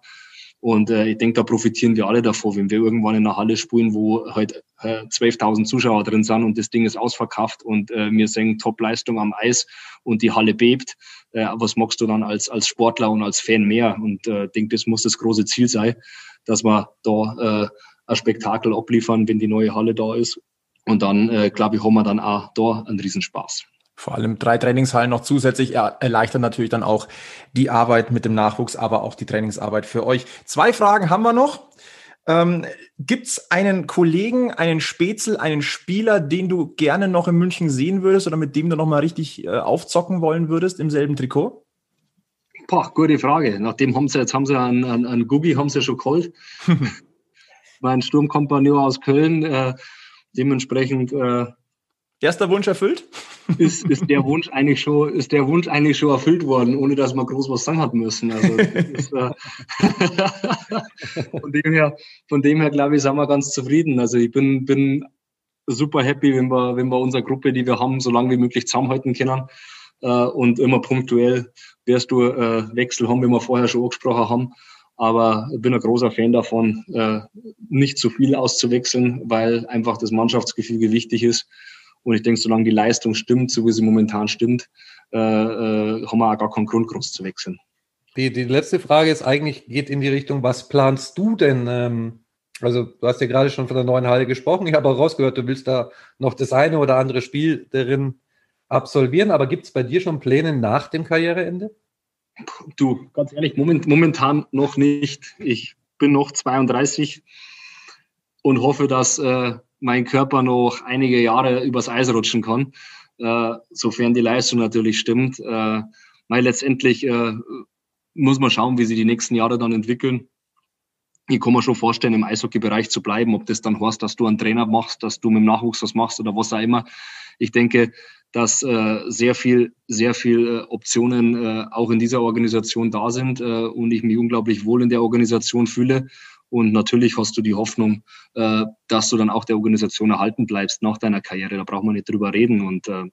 [SPEAKER 3] Und äh, ich denke, da profitieren wir alle davor, wenn wir irgendwann in einer Halle spielen, wo halt äh, 12.000 Zuschauer drin sind und das Ding ist ausverkauft und äh, wir sehen Top-Leistung am Eis und die Halle bebt. Äh, was magst du dann als, als Sportler und als Fan mehr? Und äh, ich denke, das muss das große Ziel sein, dass wir da äh, ein Spektakel abliefern, wenn die neue Halle da ist. Und dann, äh, glaube ich, haben wir dann auch da einen Riesenspaß.
[SPEAKER 2] Vor allem drei Trainingshallen noch zusätzlich erleichtern natürlich dann auch die Arbeit mit dem Nachwuchs, aber auch die Trainingsarbeit für euch. Zwei Fragen haben wir noch. Ähm, Gibt es einen Kollegen, einen Spätzl, einen Spieler, den du gerne noch in München sehen würdest oder mit dem du noch mal richtig äh, aufzocken wollen würdest im selben Trikot?
[SPEAKER 3] Boah, gute Frage. Nachdem haben sie jetzt haben sie einen, einen, einen Gugi haben sie schon geholt. mein Sturmkompagnon aus Köln. Äh, dementsprechend äh,
[SPEAKER 2] Erster Wunsch erfüllt?
[SPEAKER 3] Ist, ist, der Wunsch eigentlich schon, ist der Wunsch eigentlich schon erfüllt worden, ohne dass man groß was sagen hat müssen. Also ist, äh, von dem her, her glaube ich, sind wir ganz zufrieden. Also ich bin, bin super happy, wenn wir, wenn wir unsere Gruppe, die wir haben, so lange wie möglich zusammenhalten können. Äh, und immer punktuell wirst du äh, Wechsel haben, wie wir vorher schon angesprochen haben. Aber ich bin ein großer Fan davon, äh, nicht zu viel auszuwechseln, weil einfach das Mannschaftsgefüge wichtig ist. Und ich denke, solange die Leistung stimmt, so wie sie momentan stimmt, äh, äh, haben wir auch gar keinen Grund, groß zu wechseln.
[SPEAKER 4] Die, die letzte Frage ist eigentlich, geht in die Richtung, was planst du denn? Ähm, also du hast ja gerade schon von der neuen Halle gesprochen. Ich habe auch rausgehört, du willst da noch das eine oder andere Spiel darin absolvieren. Aber gibt es bei dir schon Pläne nach dem Karriereende?
[SPEAKER 3] Du, ganz ehrlich, moment, momentan noch nicht. Ich bin noch 32 und hoffe, dass äh, mein Körper noch einige Jahre übers Eis rutschen kann, äh, sofern die Leistung natürlich stimmt. Äh, weil letztendlich äh, muss man schauen, wie sich die nächsten Jahre dann entwickeln. Ich kann mir schon vorstellen, im Eishockey-Bereich zu bleiben, ob das dann heißt, dass du einen Trainer machst, dass du mit dem Nachwuchs was machst oder was auch immer. Ich denke, dass äh, sehr viel, sehr viel äh, Optionen äh, auch in dieser Organisation da sind äh, und ich mich unglaublich wohl in der Organisation fühle und natürlich hast du die Hoffnung, äh, dass du dann auch der Organisation erhalten bleibst nach deiner Karriere. Da braucht man nicht drüber reden. Und äh,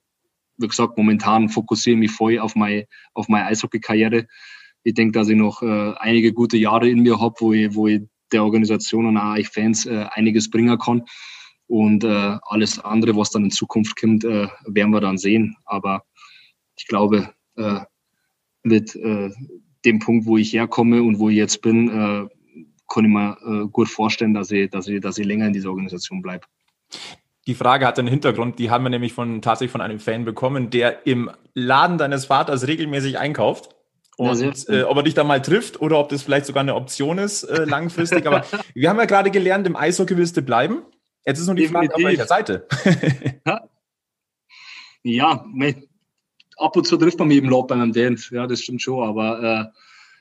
[SPEAKER 3] wie gesagt, momentan fokussiere ich mich voll auf meine, auf meine Eishockey-Karriere. Ich denke, dass ich noch äh, einige gute Jahre in mir habe, wo ich, wo ich der Organisation und auch euch Fans einiges bringen kann. Und alles andere, was dann in Zukunft kommt, werden wir dann sehen. Aber ich glaube, mit dem Punkt, wo ich herkomme und wo ich jetzt bin, kann ich mir äh, gut vorstellen, dass ich, dass, ich, dass ich länger in dieser Organisation bleibe.
[SPEAKER 2] Die Frage hat einen Hintergrund, die haben wir nämlich von, tatsächlich von einem Fan bekommen, der im Laden deines Vaters regelmäßig einkauft. Und äh, ob er dich da mal trifft oder ob das vielleicht sogar eine Option ist, äh, langfristig. Aber wir haben ja gerade gelernt, im Eishockey willst du bleiben. Jetzt ist nur die Definitiv. Frage, auf welcher Seite?
[SPEAKER 3] ja, ab und zu trifft man mich im Lob bei einem Dance. Ja, das stimmt schon. Aber äh,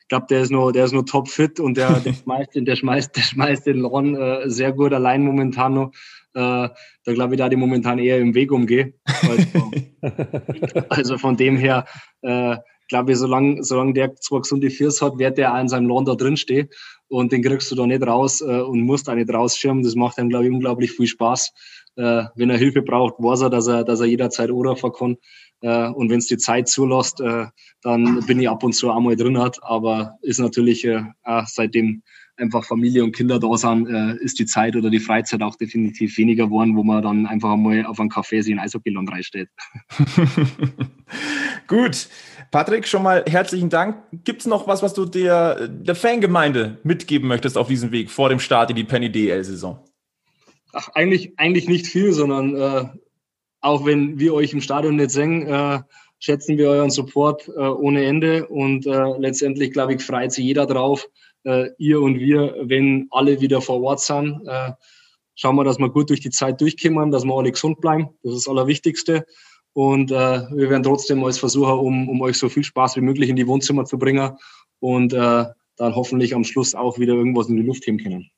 [SPEAKER 3] ich glaube, der ist nur, der ist nur top fit und der, der schmeißt den, der schmeißt, der schmeißt den Ron äh, sehr gut allein momentan noch. Äh, da glaube ich, da die momentan eher im Weg umgehe. Also, also von dem her, äh, glaube ich, solange, solange der zwar gesunde Fürs hat, wird der in seinem Lohn da drin stehen und den kriegst du da nicht raus äh, und musst auch nicht rausschirmen. Das macht ihm, glaube ich, unglaublich viel Spaß. Äh, wenn er Hilfe braucht, weiß er, dass er, dass er jederzeit anrufen kann. Äh, und wenn es die Zeit zulässt, äh, dann bin ich ab und zu einmal drin hat. Aber ist natürlich äh, seitdem einfach Familie und Kinder da sind, äh, ist die Zeit oder die Freizeit auch definitiv weniger geworden, wo man dann einfach einmal auf einen Café sich in Eishockeyland reinsteht.
[SPEAKER 2] Gut. Patrick, schon mal herzlichen Dank. Gibt es noch was, was du der, der Fangemeinde mitgeben möchtest auf diesem Weg vor dem Start in die Penny DL-Saison?
[SPEAKER 3] Ach, eigentlich, eigentlich nicht viel, sondern äh, auch wenn wir euch im Stadion nicht sehen, äh, schätzen wir euren Support äh, ohne Ende und äh, letztendlich, glaube ich, freut sich jeder drauf, äh, ihr und wir, wenn alle wieder vor Ort sind. Äh, schauen wir, dass wir gut durch die Zeit durchkommen, dass wir alle gesund bleiben. Das ist das Allerwichtigste. Und äh, wir werden trotzdem alles versuchen, um, um euch so viel Spaß wie möglich in die Wohnzimmer zu bringen und äh, dann hoffentlich am Schluss auch wieder irgendwas in die Luft heben können.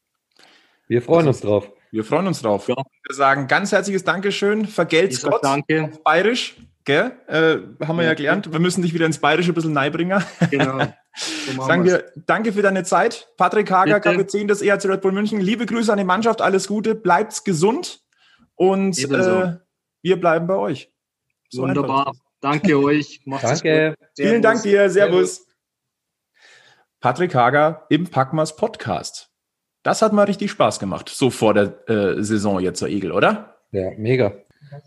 [SPEAKER 4] Wir freuen uns drauf.
[SPEAKER 2] Wir freuen uns drauf. Ja. Wir sagen ganz herzliches Dankeschön. Vergelt's Gott.
[SPEAKER 3] Danke.
[SPEAKER 2] Auf Bayerisch. Gell? Äh, haben wir ja, ja gelernt. Wir müssen dich wieder ins Bayerische ein bisschen neibringen. Genau. So Sagen wir danke für deine Zeit. Patrick Hager, KW10 des EHC Red Bull München. Liebe Grüße an die Mannschaft, alles Gute, bleibt's gesund und äh, wir bleiben bei euch.
[SPEAKER 3] So Wunderbar. Danke euch.
[SPEAKER 4] Macht's danke.
[SPEAKER 2] Vielen Dank dir. Servus. Servus. Patrick Hager im Packmas Podcast. Das hat mal richtig Spaß gemacht, so vor der äh, Saison jetzt zur Egel, oder?
[SPEAKER 4] Ja, mega.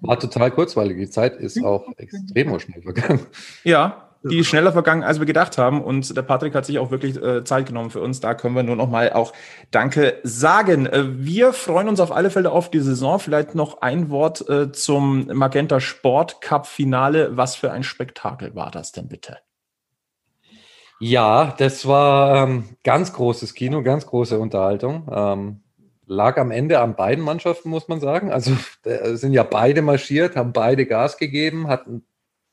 [SPEAKER 4] War total kurzweilig. Die Zeit ist auch extrem schnell vergangen.
[SPEAKER 2] Ja, die ist schneller vergangen, als wir gedacht haben. Und der Patrick hat sich auch wirklich äh, Zeit genommen für uns. Da können wir nur noch mal auch Danke sagen. Äh, wir freuen uns auf alle Fälle auf die Saison. Vielleicht noch ein Wort äh, zum Magenta Sport Cup Finale. Was für ein Spektakel war das denn bitte?
[SPEAKER 4] Ja, das war ähm, ganz großes Kino, ganz große Unterhaltung. Ähm, lag am Ende an beiden Mannschaften, muss man sagen. Also sind ja beide marschiert, haben beide Gas gegeben, hatten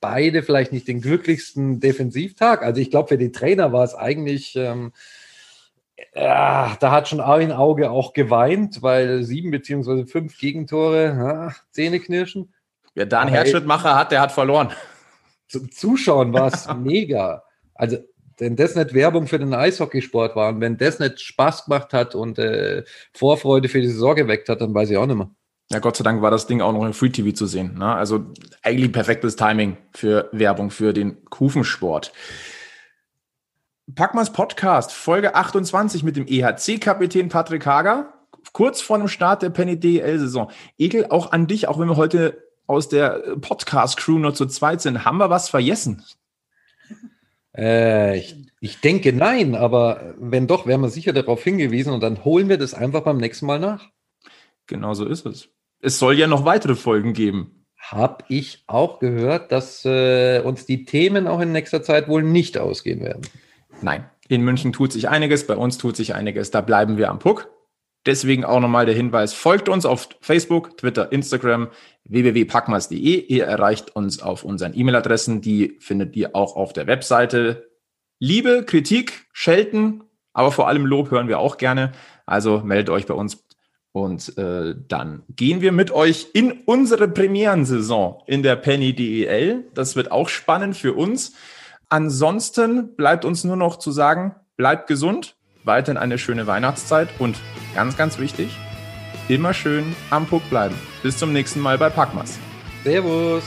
[SPEAKER 4] beide vielleicht nicht den glücklichsten Defensivtag. Also ich glaube, für die Trainer war es eigentlich, ähm, ja, da hat schon ein Auge auch geweint, weil sieben beziehungsweise fünf Gegentore, ja, Zähne knirschen.
[SPEAKER 2] Wer da einen Herzschrittmacher hat, der hat verloren.
[SPEAKER 4] Zum Zuschauen war es mega. Also wenn das nicht Werbung für den Eishockeysport war und wenn das nicht Spaß gemacht hat und äh, Vorfreude für die Saison geweckt hat, dann weiß ich auch nicht mehr.
[SPEAKER 2] Ja, Gott sei Dank war das Ding auch noch im Free TV zu sehen. Ne? Also eigentlich perfektes Timing für Werbung für den Kufensport. Packmas Podcast, Folge 28 mit dem EHC-Kapitän Patrick Hager, kurz vor dem Start der Penny DL-Saison. Egel, auch an dich, auch wenn wir heute aus der Podcast-Crew nur zu zweit sind, haben wir was vergessen?
[SPEAKER 4] Äh, ich, ich denke nein, aber wenn doch, werden wir sicher darauf hingewiesen und dann holen wir das einfach beim nächsten Mal nach.
[SPEAKER 2] Genau so ist es es soll ja noch weitere Folgen geben.
[SPEAKER 4] Hab ich auch gehört, dass äh, uns die Themen auch in nächster Zeit wohl nicht ausgehen werden.
[SPEAKER 2] Nein, in München tut sich einiges, bei uns tut sich einiges, da bleiben wir am Puck. Deswegen auch nochmal der Hinweis, folgt uns auf Facebook, Twitter, Instagram, www.packmas.de. Ihr erreicht uns auf unseren E-Mail-Adressen, die findet ihr auch auf der Webseite. Liebe, Kritik, Schelten, aber vor allem Lob hören wir auch gerne. Also meldet euch bei uns und äh, dann gehen wir mit euch in unsere Premierensaison in der Penny DEL. Das wird auch spannend für uns. Ansonsten bleibt uns nur noch zu sagen, bleibt gesund, weiterhin eine schöne Weihnachtszeit und ganz, ganz wichtig, immer schön am Puck bleiben. Bis zum nächsten Mal bei Packmas.
[SPEAKER 4] Servus.